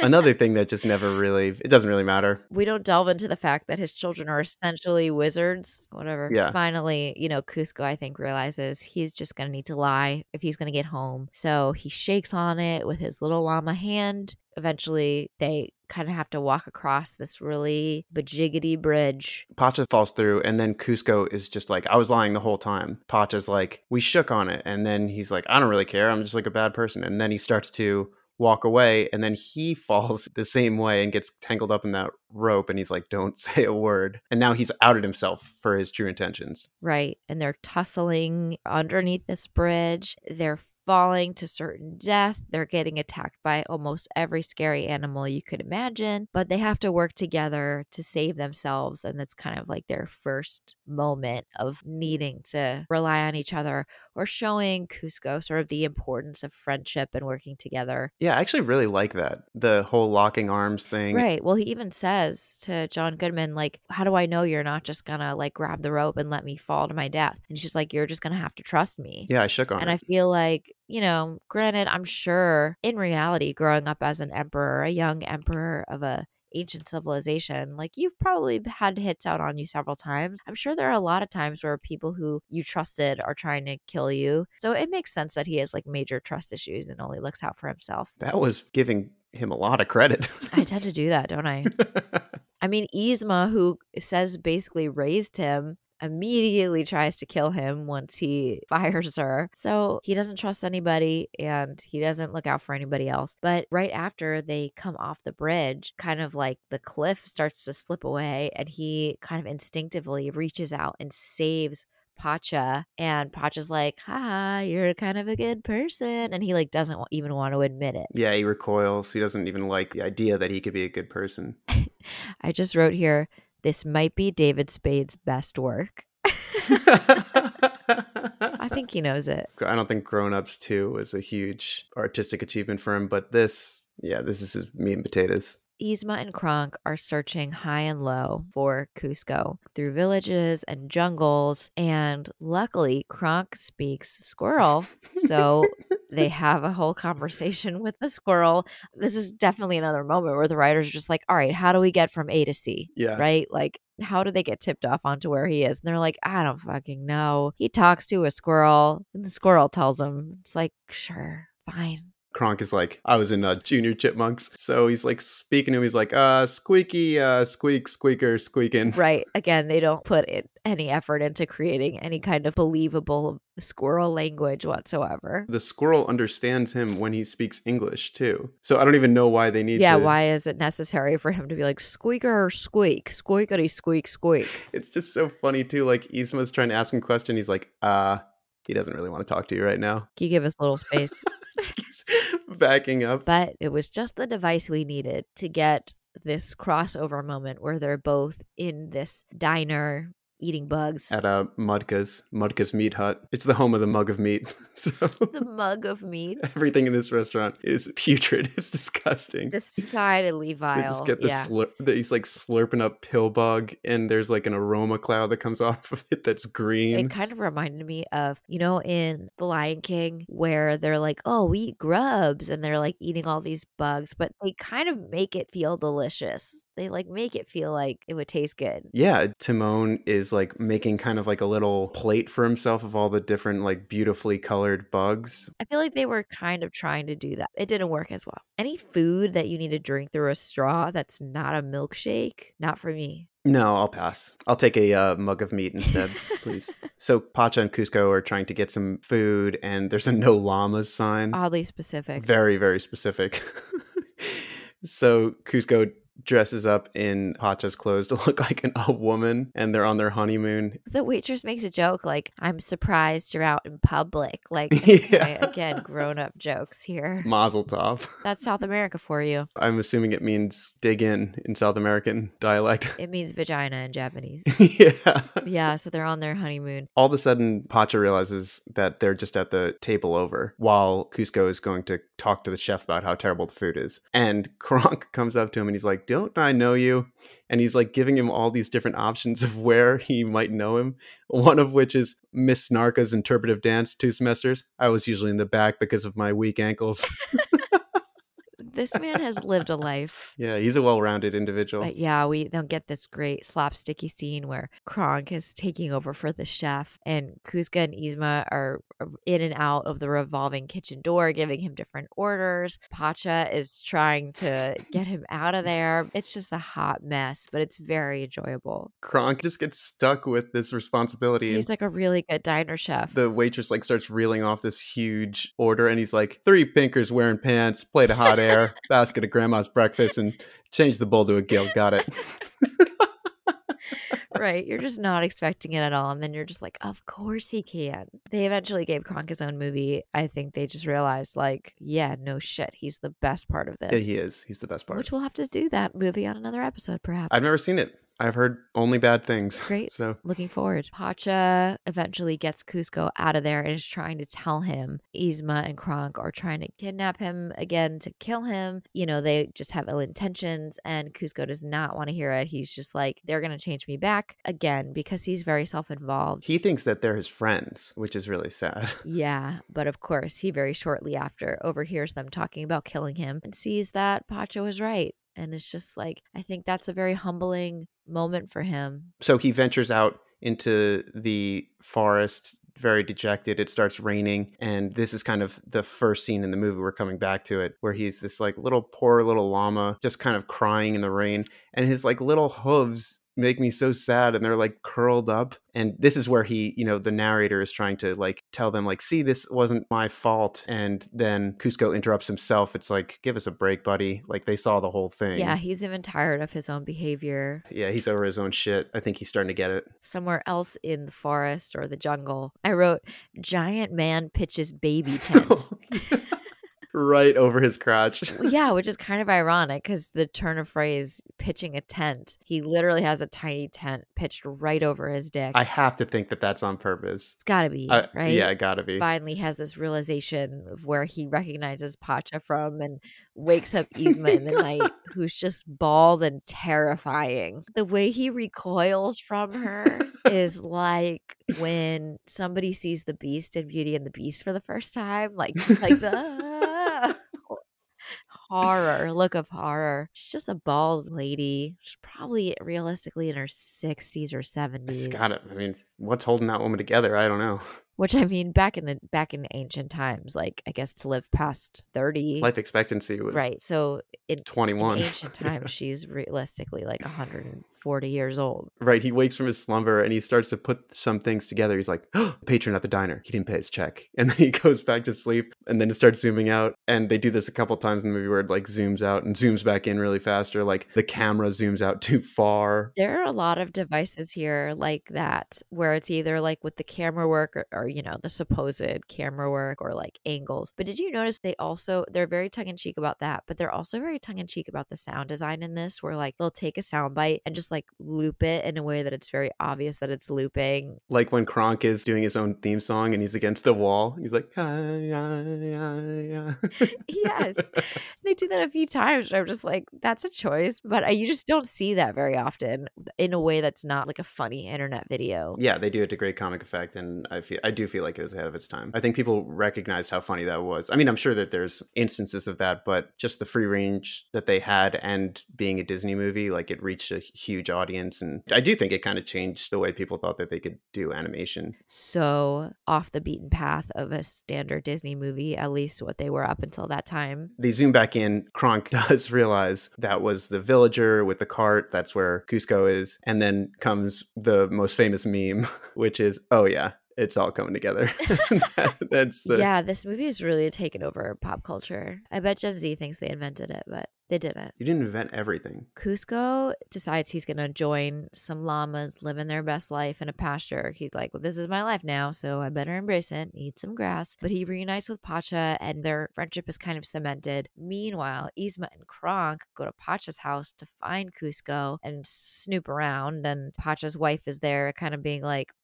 Another thing that just never really, it doesn't really matter. We don't delve into the fact that his children are essentially wizards, whatever. Yeah. Finally, you know, Kuzco, I think, realizes he's just going to need to lie if he's going to get home. So he shakes on it with his little llama hand. Eventually, they kind of have to walk across this really bajiggity bridge. Pacha falls through, and then Kuzco is just like, I was lying the whole time. Pacha's like, we shook on it. And then he's like, I don't really care. I'm just like a bad person. And then he starts to walk away and then he *laughs* falls the same way and gets tangled up in that rope and he's like don't *laughs* say a word and now he's outed himself for his true intentions Right. And they're tussling underneath this bridge. They're falling to certain death. They're getting attacked by almost every scary animal you could imagine, but they have to work together to save themselves. And that's kind of like their first moment of needing to rely on each other or showing Kuzco sort of the importance of friendship and working together. yeah i actually really like that the whole locking arms thing Right. Well, he even says to John Goodman, like, how do I know you're not just gonna like grab the rope and let me fall to my death? And she's just like, you're just gonna have to trust me. yeah i shook on And it I feel like you know, granted, I'm sure in reality, growing up as an emperor, a young emperor of a ancient civilization, like you've probably had hits out on you several times. I'm sure there are a lot of times where people who you trusted are trying to kill you. So it makes sense that he has like major trust issues and only looks out for himself. That was giving him a lot of credit. I tend to do that, don't I? *laughs* I mean, Yzma, who says basically raised him, immediately tries to kill him once he *laughs* fires her. So he doesn't trust anybody and he doesn't look out for anybody else. But right after they come off the bridge, kind of like the cliff starts to slip away and he kind of instinctively reaches out and saves Pacha and Pacha's like, "Ha, you're kind of a good person," and he like doesn't even want to admit it. yeah, he recoils. He doesn't even like the idea that he could be a good person. *laughs* I just wrote here, this might be David Spade's best work. *laughs* I think he knows it. I don't think Grown Ups 2 was a huge artistic achievement for him, but this, yeah, this is his meat and potatoes. Yzma and Kronk are searching high and low for Kuzco through villages and jungles. And luckily, Kronk speaks squirrel. So *laughs* they have a whole conversation with the squirrel. This is definitely another moment where the writers are just like, all right, how do we get from A to C? Yeah. Right? Like, how do they get tipped off onto where he is? And they're like, I don't fucking know. He talks to a squirrel, and the squirrel tells him, it's like, sure, fine. Kronk is like, I was in uh, Junior Chipmunks. So he's like speaking to him. He's like, uh, squeaky, uh, squeak, squeaker, squeaking. *laughs* Right. Again, they don't put in any effort into creating any kind of believable squirrel language whatsoever. The squirrel understands him when he speaks English too. So I don't even know why they need Yeah, to. why is it necessary for him to be like squeaker squeak, squeakity squeak squeak? *laughs* It's just so funny too. Like Yzma's trying to ask him a question. He's like, uh, he doesn't really want to talk to you right now. Can you give us a little space? *laughs* *laughs* Backing up. but it was just the device we needed to get this crossover moment where they're both in this diner eating bugs. At uh, Mudka's, Mudka's Meat Hut. It's the home of the mug of meat. *laughs* So The mug of meat. *laughs* everything in this restaurant is putrid. *laughs* It's disgusting. Decidedly They vile. just get the yeah. slurp. He's like slurping up pill bug, and there's like an aroma cloud that comes off of it that's green. It kind of reminded me of, you know, in The Lion King, where they're like, oh, we eat grubs and they're like eating all these bugs, but they kind of make it feel delicious. They like make it feel like it would taste good. Yeah, Timon is like making kind of like a little plate for himself of all the different like beautifully colored bugs. I feel like they were kind of trying to do that. It didn't work as well. Any food that you need to drink through a straw that's not a milkshake, not for me. No, I'll pass. I'll take a uh, mug of meat instead, please. *laughs* So Pacha and Kuzco are trying to get some food, and there's a no llamas sign. Oddly specific. Very, very specific. *laughs* so Kuzco dresses up in Pacha's clothes *laughs* to look like an, a woman, and they're on their honeymoon. the waitress makes a joke like, I'm surprised you're out in public. Like, *laughs* Yeah. okay, again, grown up jokes here. Mazel tov. That's South America for you. I'm assuming it means dig in in South American dialect. It means vagina in Japanese. *laughs* yeah. Yeah, so they're on their honeymoon. All of a sudden, Pacha realizes that they're just at the table over while Kuzco is going to talk to the chef about how terrible the food is. And Kronk comes up to him and he's like, Don't I know you? And he's like giving him all these different options of where *laughs* he might know him. One of which is Miss Snarka's interpretive dance, two semesters. I was usually in the back because of my weak ankles. *laughs* This man has lived a life. yeah, he's a well rounded individual. But yeah, we don't get this great slapsticky scene where Kronk is taking over for the chef, and Kuzco and Yzma are in and out of the revolving kitchen door, giving him different orders. Pacha is trying to *laughs* get him out of there. It's just a hot mess, but it's very enjoyable. Kronk just gets stuck with this responsibility. He's like a really good diner chef. the waitress like starts reeling off this huge order and he's like three pinkers wearing pants plate of hot air basket of grandma's breakfast and change the bowl to a gill got it *laughs* right. You're just not expecting it at all. And then you're just like, of course he can. They eventually gave Kronk his own movie. I think they just realized, like, yeah, no shit. He's the best part of this. yeah he is he's the best part Which we'll have to do that movie on another episode, perhaps. i've never seen it I've heard only bad things. *laughs* Great. So Looking forward. Pacha eventually gets Kuzco out of there and is trying to tell him Yzma and Kronk are trying to kidnap him again to kill him. You know, they just have ill intentions and Kuzco does not want to hear it. He's just like, they're going to change me back again because he's very self involved. he thinks that they're his friends, which is really sad. *laughs* Yeah, but of course, he very shortly after overhears them talking about killing him and sees that Pacha was right. And it's just like, I think that's a very humbling moment for him. So he ventures out into the forest, very dejected. It starts raining. And this is kind of the first scene in the movie. We're coming back to it, where he's this like little poor little llama just kind of crying in the rain. And his like little hooves make me so sad and they're like curled up and this is where he you know the narrator is trying to like tell them like see this wasn't my fault and then kuzco interrupts himself. It's like give us a break buddy. Like they saw the whole thing. Yeah, he's even tired of his own behavior. yeah he's over his own shit. I think he's starting to get it. Somewhere else in the forest or the jungle, I wrote, Giant man pitches baby tent. *laughs* Oh, *laughs* right over his crotch yeah, which is kind of ironic because the turn of phrase, pitching a tent, he literally has a tiny tent pitched right over his dick. i have to think that that's on purpose it's gotta be, Uh, right? yeah it gotta be finally has this realization of where he recognizes Pacha from and wakes up Yzma in the night, *laughs* who's just bald and terrifying. The way he recoils from her *laughs* is like when somebody sees the beast in Beauty and the Beast for the first time, like just like *laughs* the! Horror, look of horror. She's just a bald lady. She's probably realistically in her 60s or 70s. it's got it. i mean what's holding that woman together i don't know Which I mean, back in the back in ancient times, like I guess to live past thirty, life expectancy was right? So in, in 21 ancient *laughs* times, she's realistically like 140 years old. Right. He wakes from his slumber and he starts to put some things together. He's like, oh, *gasps* patron at the diner. He didn't pay his check. *laughs* And then he goes back to sleep and then it starts zooming out. And they do this a couple times in the movie where it like zooms out and zooms back in really fast or like the camera zooms out too far. There are a lot of devices here like that, where it's either like with the camera work or, you know the supposed camera work or like angles. But did you notice they also they're very tongue in cheek about that, but they're also very tongue in cheek about the sound design in this, where like they'll take a sound bite and just like loop it in a way that it's very obvious that it's looping. Like when Kronk is doing his own theme song and he's against the wall. He's like, "Ah, yeah, yeah, yeah." *laughs* yes, they do that a few times. I'm just like, that's a choice, but I, you just don't see that very often in a way that's not like a funny internet video. Yeah, they do it to great comic effect, and I feel I do feel like it was ahead of its time. I think people recognized how funny that was. I mean, I'm sure that there's instances of that, but just the free range that they had, and being a Disney movie, like it reached a huge audience, and I do think it kind of changed the way people thought that they could do animation. So off the beaten path of a standard Disney movie, at least what they were up until that time. They zoom back in. Kronk *laughs* does realize that was the villager with the cart. That's where Kuzco is, and then comes the most famous meme, *laughs* which is, "Oh yeah." It's all coming together. That- *laughs* *laughs* That's the yeah, this movie has really taken over pop culture. I bet Gen Z thinks they invented it, but they didn't. you didn't invent everything. Kuzco decides he's going to join some llamas living their best life in a pasture. He's like, well, this is my life now, so I better embrace it, eat some grass. But he reunites with Pacha and their friendship is kind of cemented. Meanwhile, Yzma and Kronk go to Pacha's house to find Kuzco and snoop around. And Pacha's wife is there, kind of being like, "Hmm, I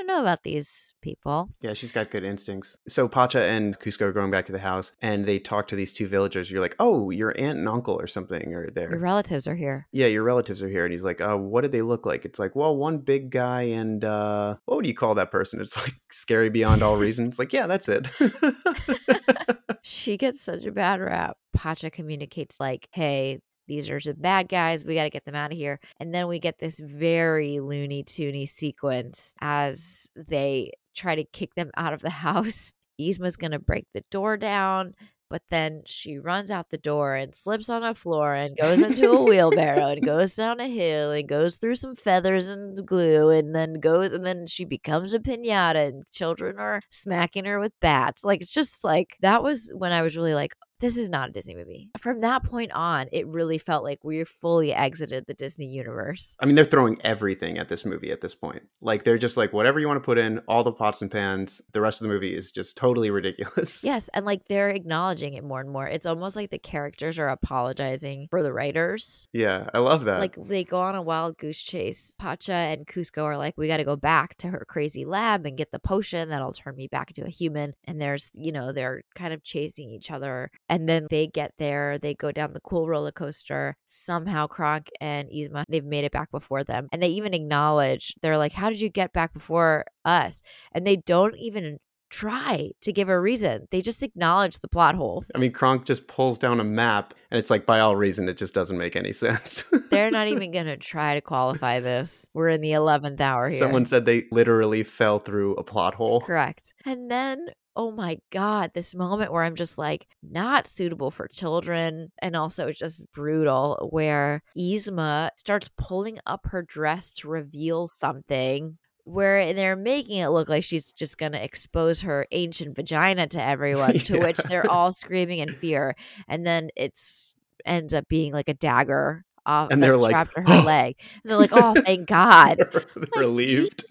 don't know about these people. Yeah, she's got good instincts. So Pacha and Kuzco are going back to the house and they talk to these two villagers. You're like, oh, your aunt and uncle or something are there. Your relatives are here. yeah, your relatives are here. And he's like, uh, what did they look like? It's like, well, one big guy and uh, what would you call that person? It's like *laughs* scary beyond all reason. It's like, yeah, that's it. *laughs* *laughs* She gets such a bad rap. Pacha communicates like, "Hey, these are some bad guys. We got to get them out of here." And then we get this very loony toony sequence as they try to kick them out of the *laughs* house. Yzma's gonna break the door down, but then she runs out the door and slips on a floor and goes into a wheelbarrow and *laughs* goes down a hill and goes through some feathers and glue and then goes and then she becomes a pinata and children are smacking her with bats. Like it's just like that was when I was really like, this is not a Disney movie. From that point on, it really felt like we fully exited the Disney universe. I mean, they're throwing everything at this movie at this point. Like, they're just like, whatever you want to put in, all the pots and pans. The rest of the movie is just totally ridiculous. *laughs* Yes, and like they're acknowledging it more and more. It's almost like the characters are apologizing for the writers. Yeah, I love that. Like they go on a wild goose chase. Pacha and Kuzco are like, we got to go back to her crazy lab and get the potion that'll turn me back into a human. And there's, you know, they're kind of chasing each other. And then they get there, they go down the cool roller coaster. Somehow Kronk and Yzma, they've made it back before them. And they even acknowledge, they're like, how did you get back before us? And they don't even try to give a reason. They just acknowledge the plot hole. I mean, Kronk just pulls down a map, and it's like, by all reason, it just doesn't make any *laughs* sense. They're not even going to try to qualify this. We're in the 11th hour here. Someone said they literally fell through a plot hole. Correct. And then, oh my God, this moment where I'm just like, not suitable for children and also just brutal, where Yzma starts pulling up her dress to reveal something. Where they're making it look like she's just going to expose her ancient vagina to *laughs* everyone, to Yeah. which they're all screaming in fear. And then it's ends up being like a dagger off And they're like, trapped to her oh! leg. And they're like, oh, thank *laughs* God. they're relieved.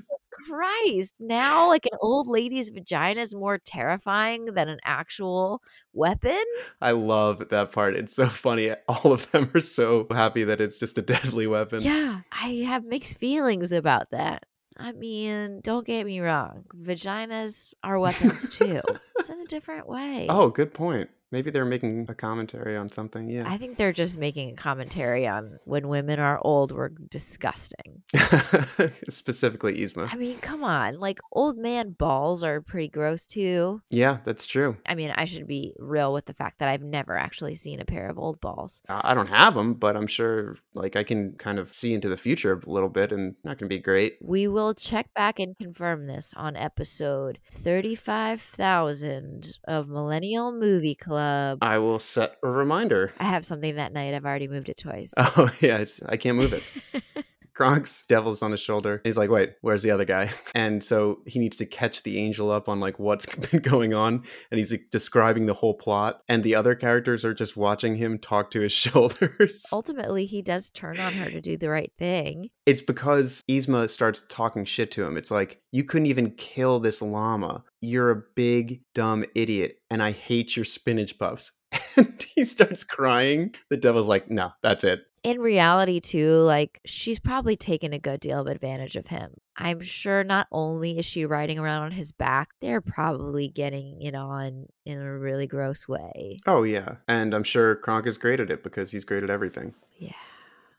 Christ. Now, like an old lady's vagina is more terrifying than an actual weapon. I love that part. It's so funny. All of them are so happy that it's just a deadly weapon. Yeah, I have mixed feelings about that. I mean, don't get me wrong, vaginas are weapons too. *laughs* it's in a different way. Oh, good point. Maybe they're making a commentary on something. Yeah. I think they're just making a commentary on when women are old, we're disgusting. *laughs* Specifically, Yzma. I mean, come on. Like, old man balls are pretty gross too. Yeah, that's true. I mean, I should be real with the fact that I've never actually seen a pair of old balls. I I don't have them, but I'm sure like I can kind of see into the future a little bit, and not gonna be great. We will check back and confirm this on episode 35,000 of Millennial Movie Club. I will set a reminder. I have something that night. I've already moved it twice. *laughs* Oh yeah, it's, I can't move it. *laughs* *laughs* Devil's on his shoulder. And He's like, wait, where's the other guy? *laughs* And so he needs to catch the angel up on like what's *laughs* been going on. And he's like, describing the whole plot. And the other characters are just watching him talk to his shoulders. Ultimately, he does turn on her to do the right thing. It's because Yzma starts talking shit to him. It's like, you couldn't even kill this llama. You're a big, dumb idiot. And I hate your spinach puffs. And he starts crying. The devil's like, no, that's it. In reality, too, like she's probably taken a good deal of advantage of him. I'm sure not only is she riding around on his back, they're probably getting it on in a really gross way. Oh, yeah. And I'm sure Kronk is great at it because he's great at everything. Yeah.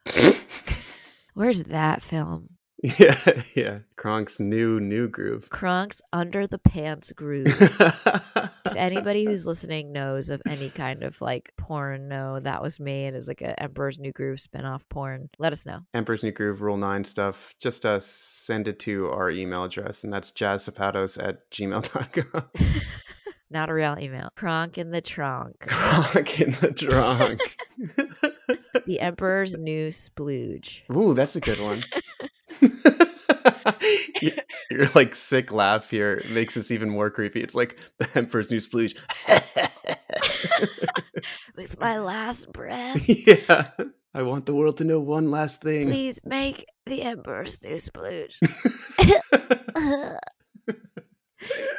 *laughs* Where's that film? Yeah, yeah. Kronk's new, new groove. Kronk's under the pants groove. *laughs* if anybody who's listening knows of any kind of like porn, no, that was made as like a Emperor's New Groove spinoff porn, let us know. Emperor's New Groove Rule 9 stuff, just uh, send it to our email address, and that's jazzzapatos at gmail.com. *laughs* Not a real email. Kronk in the trunk. *laughs* Kronk in the trunk. *laughs* the Emperor's New Splooge. Ooh, that's a good one. *laughs* your, like sick laugh here makes this even more creepy. It's like the Emperor's New Splooge. *laughs* With my last breath, *laughs* yeah. I want the world to know one last thing. please make the Emperor's New Splooge.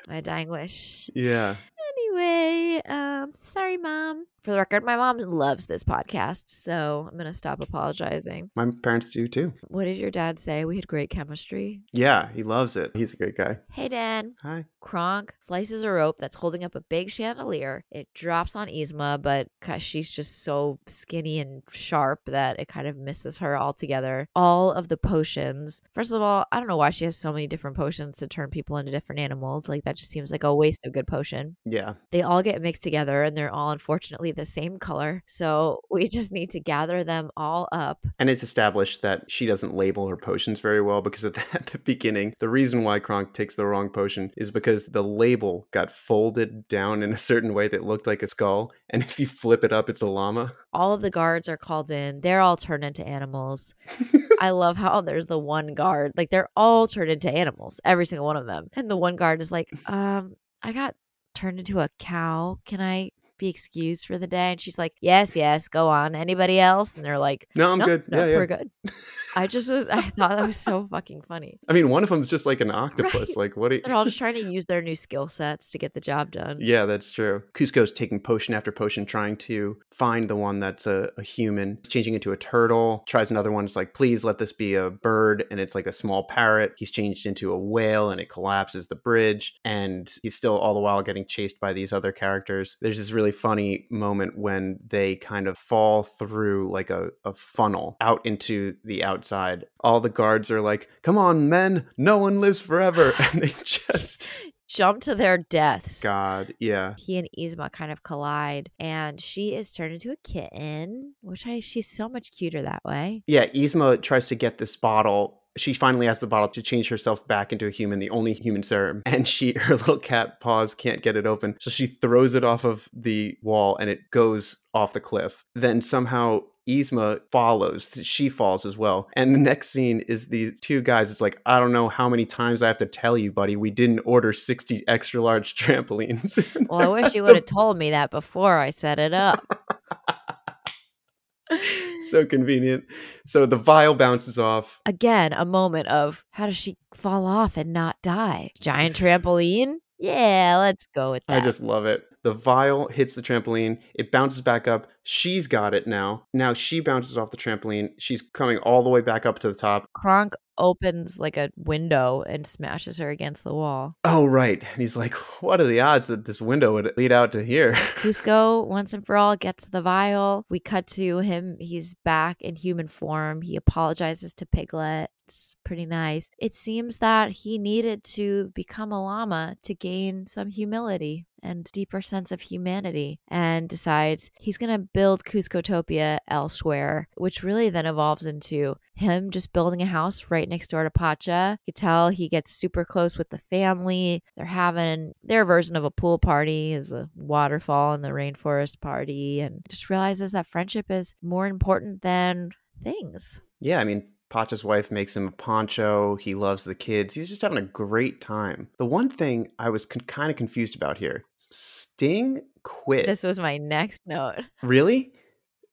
my dying wish. yeah. Anyway, um, sorry, mom. For the record, my mom loves this podcast, so I'm gonna stop apologizing. My parents do too. What did your dad say? We had great chemistry. Yeah, he loves it. He's a great guy. Hey, Dad. Hi. Kronk slices a rope that's holding up a big chandelier. It drops on Yzma, but 'cause she's just so skinny and sharp that it kind of misses her altogether. All of the potions. First of all, I don't know why she has so many different potions to turn people into different animals. Like that just seems like a waste of good potion. Yeah. They all get mixed together and they're all unfortunately the same color. So we just need to gather them all up. And it's established that she doesn't label her potions very well because *laughs* at the, at the beginning, the reason why Kronk takes the wrong potion is because the label got folded down in a certain way that looked like a skull. And if you flip it up, it's a llama. All of the guards are called in. They're all turned into animals. *laughs* I love how there's the one guard, like they're all turned into animals, every single one of them. And the one guard is like, um, I got turned into a cow. Can I be excused for the day? And she's like, Yes, yes, go on. Anybody else? And they're like, No, I'm "Nope, good. nope, yeah, yeah. we're good. *laughs* I just I thought that was so fucking funny. I mean, one of them's just like an octopus. Like, what? Are you... They're all just trying to *laughs* use their new skill sets to get the job done. Yeah, that's true. Kuzco's taking potion after potion, trying to find the one that's a, a human, He's changing into a turtle. Tries another one. It's like, please let this be a bird. And it's like a small parrot. He's changed into a whale and it collapses the bridge. And he's still all the while getting chased by these other characters. There's this really funny moment when they kind of fall through like a, a funnel out into the outside. All the guards are like, come on, men, no one lives forever. *laughs* And they just, Jump to their deaths. God, yeah. He and Yzma kind of collide, and she is turned into a kitten, which I she's so much cuter that way. Yeah, Yzma tries to get this bottle. She finally has the bottle to change herself back into a human, the only human serum. *laughs* And she her little cat paws can't get it open. So she throws it off of the wall and it goes off the cliff. Then somehow Yzma follows. She falls as well. And the next scene is these two guys. It's like, I don't know how many times I have to tell you, buddy, we didn't order 60 extra large *laughs* trampolines. *laughs* Well, I wish you would have told me that before I set it up. So convenient. So the vial bounces off. Again, a moment of how does she fall off and not die? Giant trampoline? Yeah, let's go with that. I just love it. The vial hits the trampoline. It bounces back up. She's got it now. Now she bounces off the trampoline. She's coming all the way back up to the top. Kronk opens like a window and smashes her against the wall. Oh, right. And he's like, What are the odds that this window would lead out to here? *laughs* Kuzco, once and for all, gets the vial. We cut to him. He's back in human form. He apologizes to Piglet. It's pretty nice. It seems that he needed to become a llama to gain some humility and deeper sense of humanity and decides he's going to build Kuzcotopia elsewhere, which really then evolves into him just building a house right next door to Pacha. You tell he gets super close with the family. They're having their version of a pool party is a waterfall in the rainforest party and just realizes that friendship is more important than things. Yeah, I mean, Pacha's wife makes him a poncho. He loves the kids. He's just having a great time. The one thing I was con- kind of confused about here Sting quit. This was my next note. Really?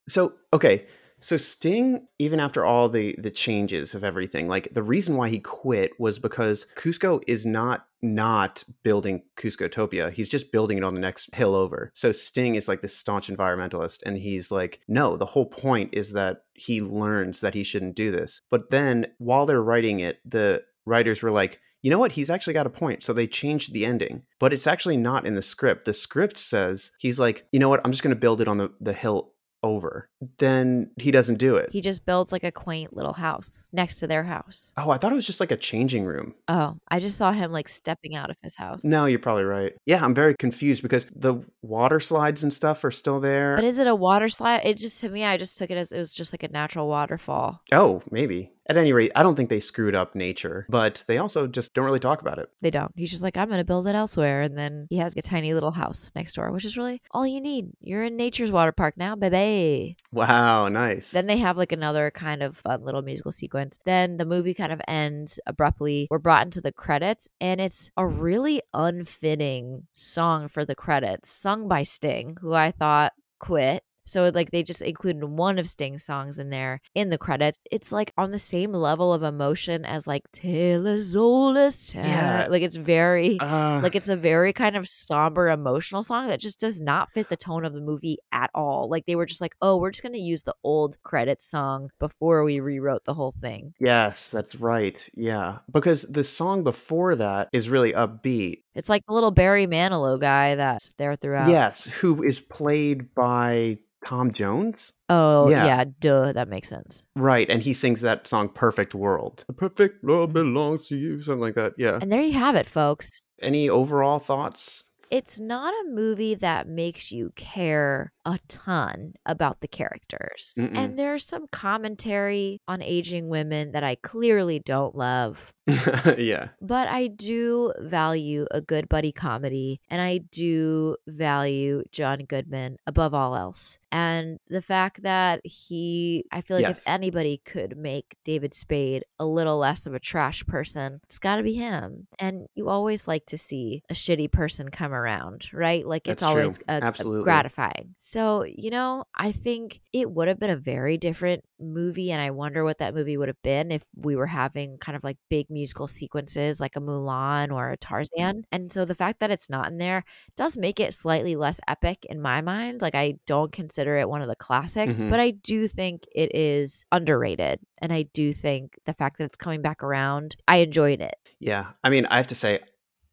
So, okay. So Sting, even after all the the changes of everything, like the reason why he quit was because Kuzco is not not building Kuzcotopia. He's just building it on the next hill over. So Sting is like this staunch environmentalist, and he's like, no, the whole point is that he learns that he shouldn't do this. But then while they're writing it, the writers were like, you know what? He's actually got a point. So they changed the ending, but it's actually not in the script. The script says he's like, you know what? I'm just going to build it on the, the hill over. Then he doesn't do it. He just builds like a quaint little house next to their house. oh, I thought it was just like a changing room. Oh, I just saw him like stepping out of his house. No, you're probably right. Yeah, I'm very confused because the water slides and stuff are still there. But is it a water slide? It just to me, I just took it as it was just like a natural waterfall. oh, maybe. At any rate, I don't think they screwed up nature, but they also just don't really talk about it. They don't. He's just like, I'm gonna build it elsewhere, and then he has a tiny little house next door, which is really all you need. You're in nature's water park now, baby. Wow, nice. Then they have like another kind of fun little musical sequence. Then the movie kind of ends abruptly. We're brought into the credits, and it's a really unfitting song for the credits, sung by Sting, who I thought quit. So like they just included one of Sting's songs in there in the credits. It's like on the same level of emotion as like Tale as Old as Time. Yeah. Like it's very Uh, like it's a very kind of somber emotional song that just does not fit the tone of the movie at all. Like they were just like, "Oh, we're just going to use the old credit song before we rewrote the whole thing." yes, that's right. Yeah. Because the song before that is really upbeat. It's like the little Barry Manilow guy that's there throughout. Yes, who is played by Tom Jones? Oh, Yeah. yeah. duh, that makes sense. Right, and he sings that song Perfect World. The perfect world belongs to you, something like that. Yeah. And there you have it, folks. Any overall thoughts? It's not a movie that makes you care a ton about the characters. Mm-mm. And there's some commentary on aging women that I clearly don't love. *laughs* yeah. But I do value a good buddy comedy and I do value John Goodman above all else. And the fact that he, I feel like Yes. if anybody could make David Spade a little less of a trash person, it's got to be him. And you always like to see a shitty person come around, right? Like it's That's always a- a gratifying. So, you know, I think it would have been a very different movie. And I wonder what that movie would have been if we were having kind of like big musical sequences like a Mulan or a Tarzan. And so the fact that it's not in there does make it slightly less epic in my mind. Like I don't consider it one of the classics, Mhm. but I do think it is underrated. And I do think the fact that it's coming back around, I enjoyed it. Yeah. I mean, I have to say,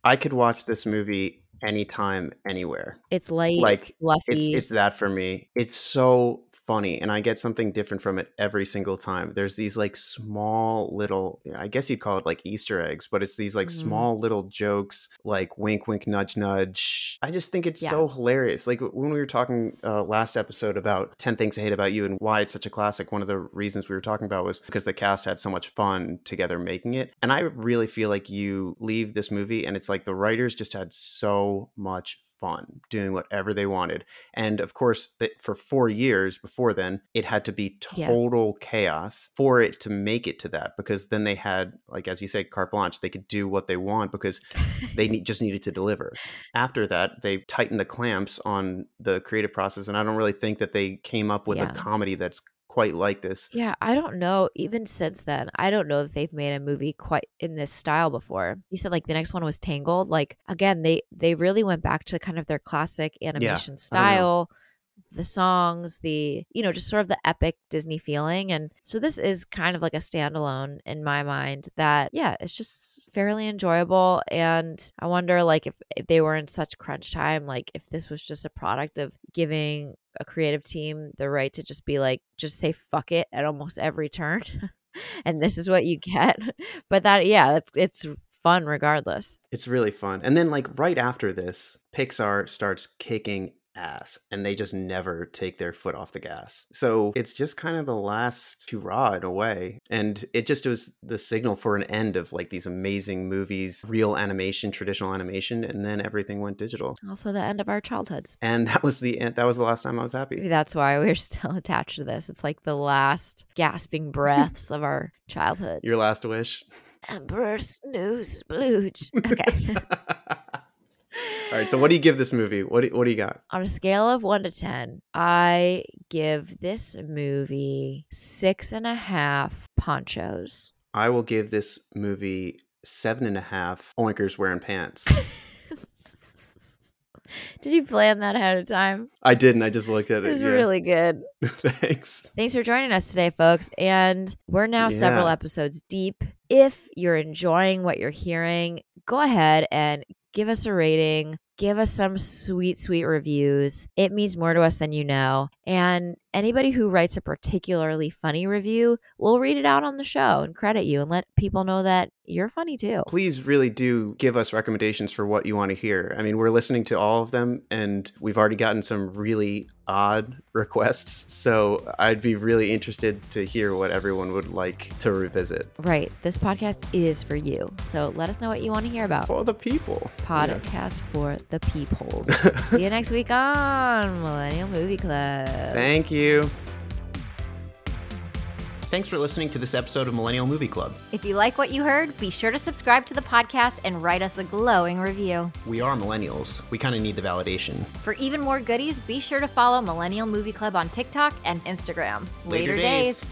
I could watch this movie anytime, anywhere. It's light, Like, it's fluffy. It's it's that for me. It's so funny, and I get something different from it every single time. There's these like small little, I guess you'd call it like Easter eggs, but it's these like Mhm. small little jokes, like wink, wink, nudge, nudge. I just think it's Yeah. so hilarious. Like when we were talking uh, last episode about Ten Things I Hate About You and why it's such a classic, one of the reasons we were talking about was because the cast had so much fun together making it, and I really feel like you leave this movie and it's like the writers just had so much fun doing whatever they wanted. And of course, for four years before then, it had to be Yeah. total chaos for it to make it to that. Because then they had, like as you say, carte blanche. They could do what they want because *laughs* they need, just needed to deliver. After that, they tightened the clamps on the creative process, and I don't really think that they came up with Yeah. a comedy that's quite like this. Yeah, I don't know. Even since then, I don't know that they've made a movie quite in this style before. You said like the next one was Tangled. Like again, they they really went back to kind of their classic animation style, the songs, the you know, just sort of the epic Disney feeling. And so this is kind of like a standalone in my mind that yeah, it's just fairly enjoyable. And I wonder like if, if they were in such crunch time, like if this was just a product of giving a creative team the right to just be like just say fuck it at almost every turn *laughs* and this is what you get *laughs* but that yeah it's, it's fun regardless It's really fun. And then, like, right after this, Pixar starts kicking ass and they just never take their foot off the gas. So it's just kind of the last hurrah in a way. And it just was the signal for an end of like these amazing movies, real animation, traditional animation, and then everything went digital. also the end of our childhoods And that was the end. That was the last time I was happy. that's why we're *laughs* still attached to this it's like the last gasping breaths of our childhood Your last wish. emperor snooze blooge okay *laughs* *laughs* All right. So, what do you give this movie? What do, what do you got? on a scale of one to 10, I give this movie six and a half ponchos. I will give this movie seven and a half oinkers wearing pants. *laughs* Did you plan that ahead of time? I didn't. I just looked at it. It's yeah. really good. *laughs* Thanks. Thanks for joining us today, folks. And we're now several episodes deep. If you're enjoying what you're hearing, go ahead and give us a rating. Give us some sweet, sweet reviews. It means more to us than you know. And anybody who writes a particularly funny review, we'll read it out on the show and credit you and let people know that you're funny too. Please really do give us recommendations for what you want to hear. I mean, we're listening to all of them and we've already gotten some really odd requests. So I'd be really interested to hear what everyone would like to revisit Right. This podcast is for you. So let us know what you want to hear about. for the people. Podcast for the peoples. *laughs* See you next week on Millennial Movie Club. Thank you. Thanks for listening to this episode of Millennial Movie Club. If you like what you heard, be sure to subscribe to the podcast and write us a glowing review. We are millennials. We kind of need the validation. For even more goodies, be sure to follow Millennial Movie Club on TikTok and Instagram. Later days. days.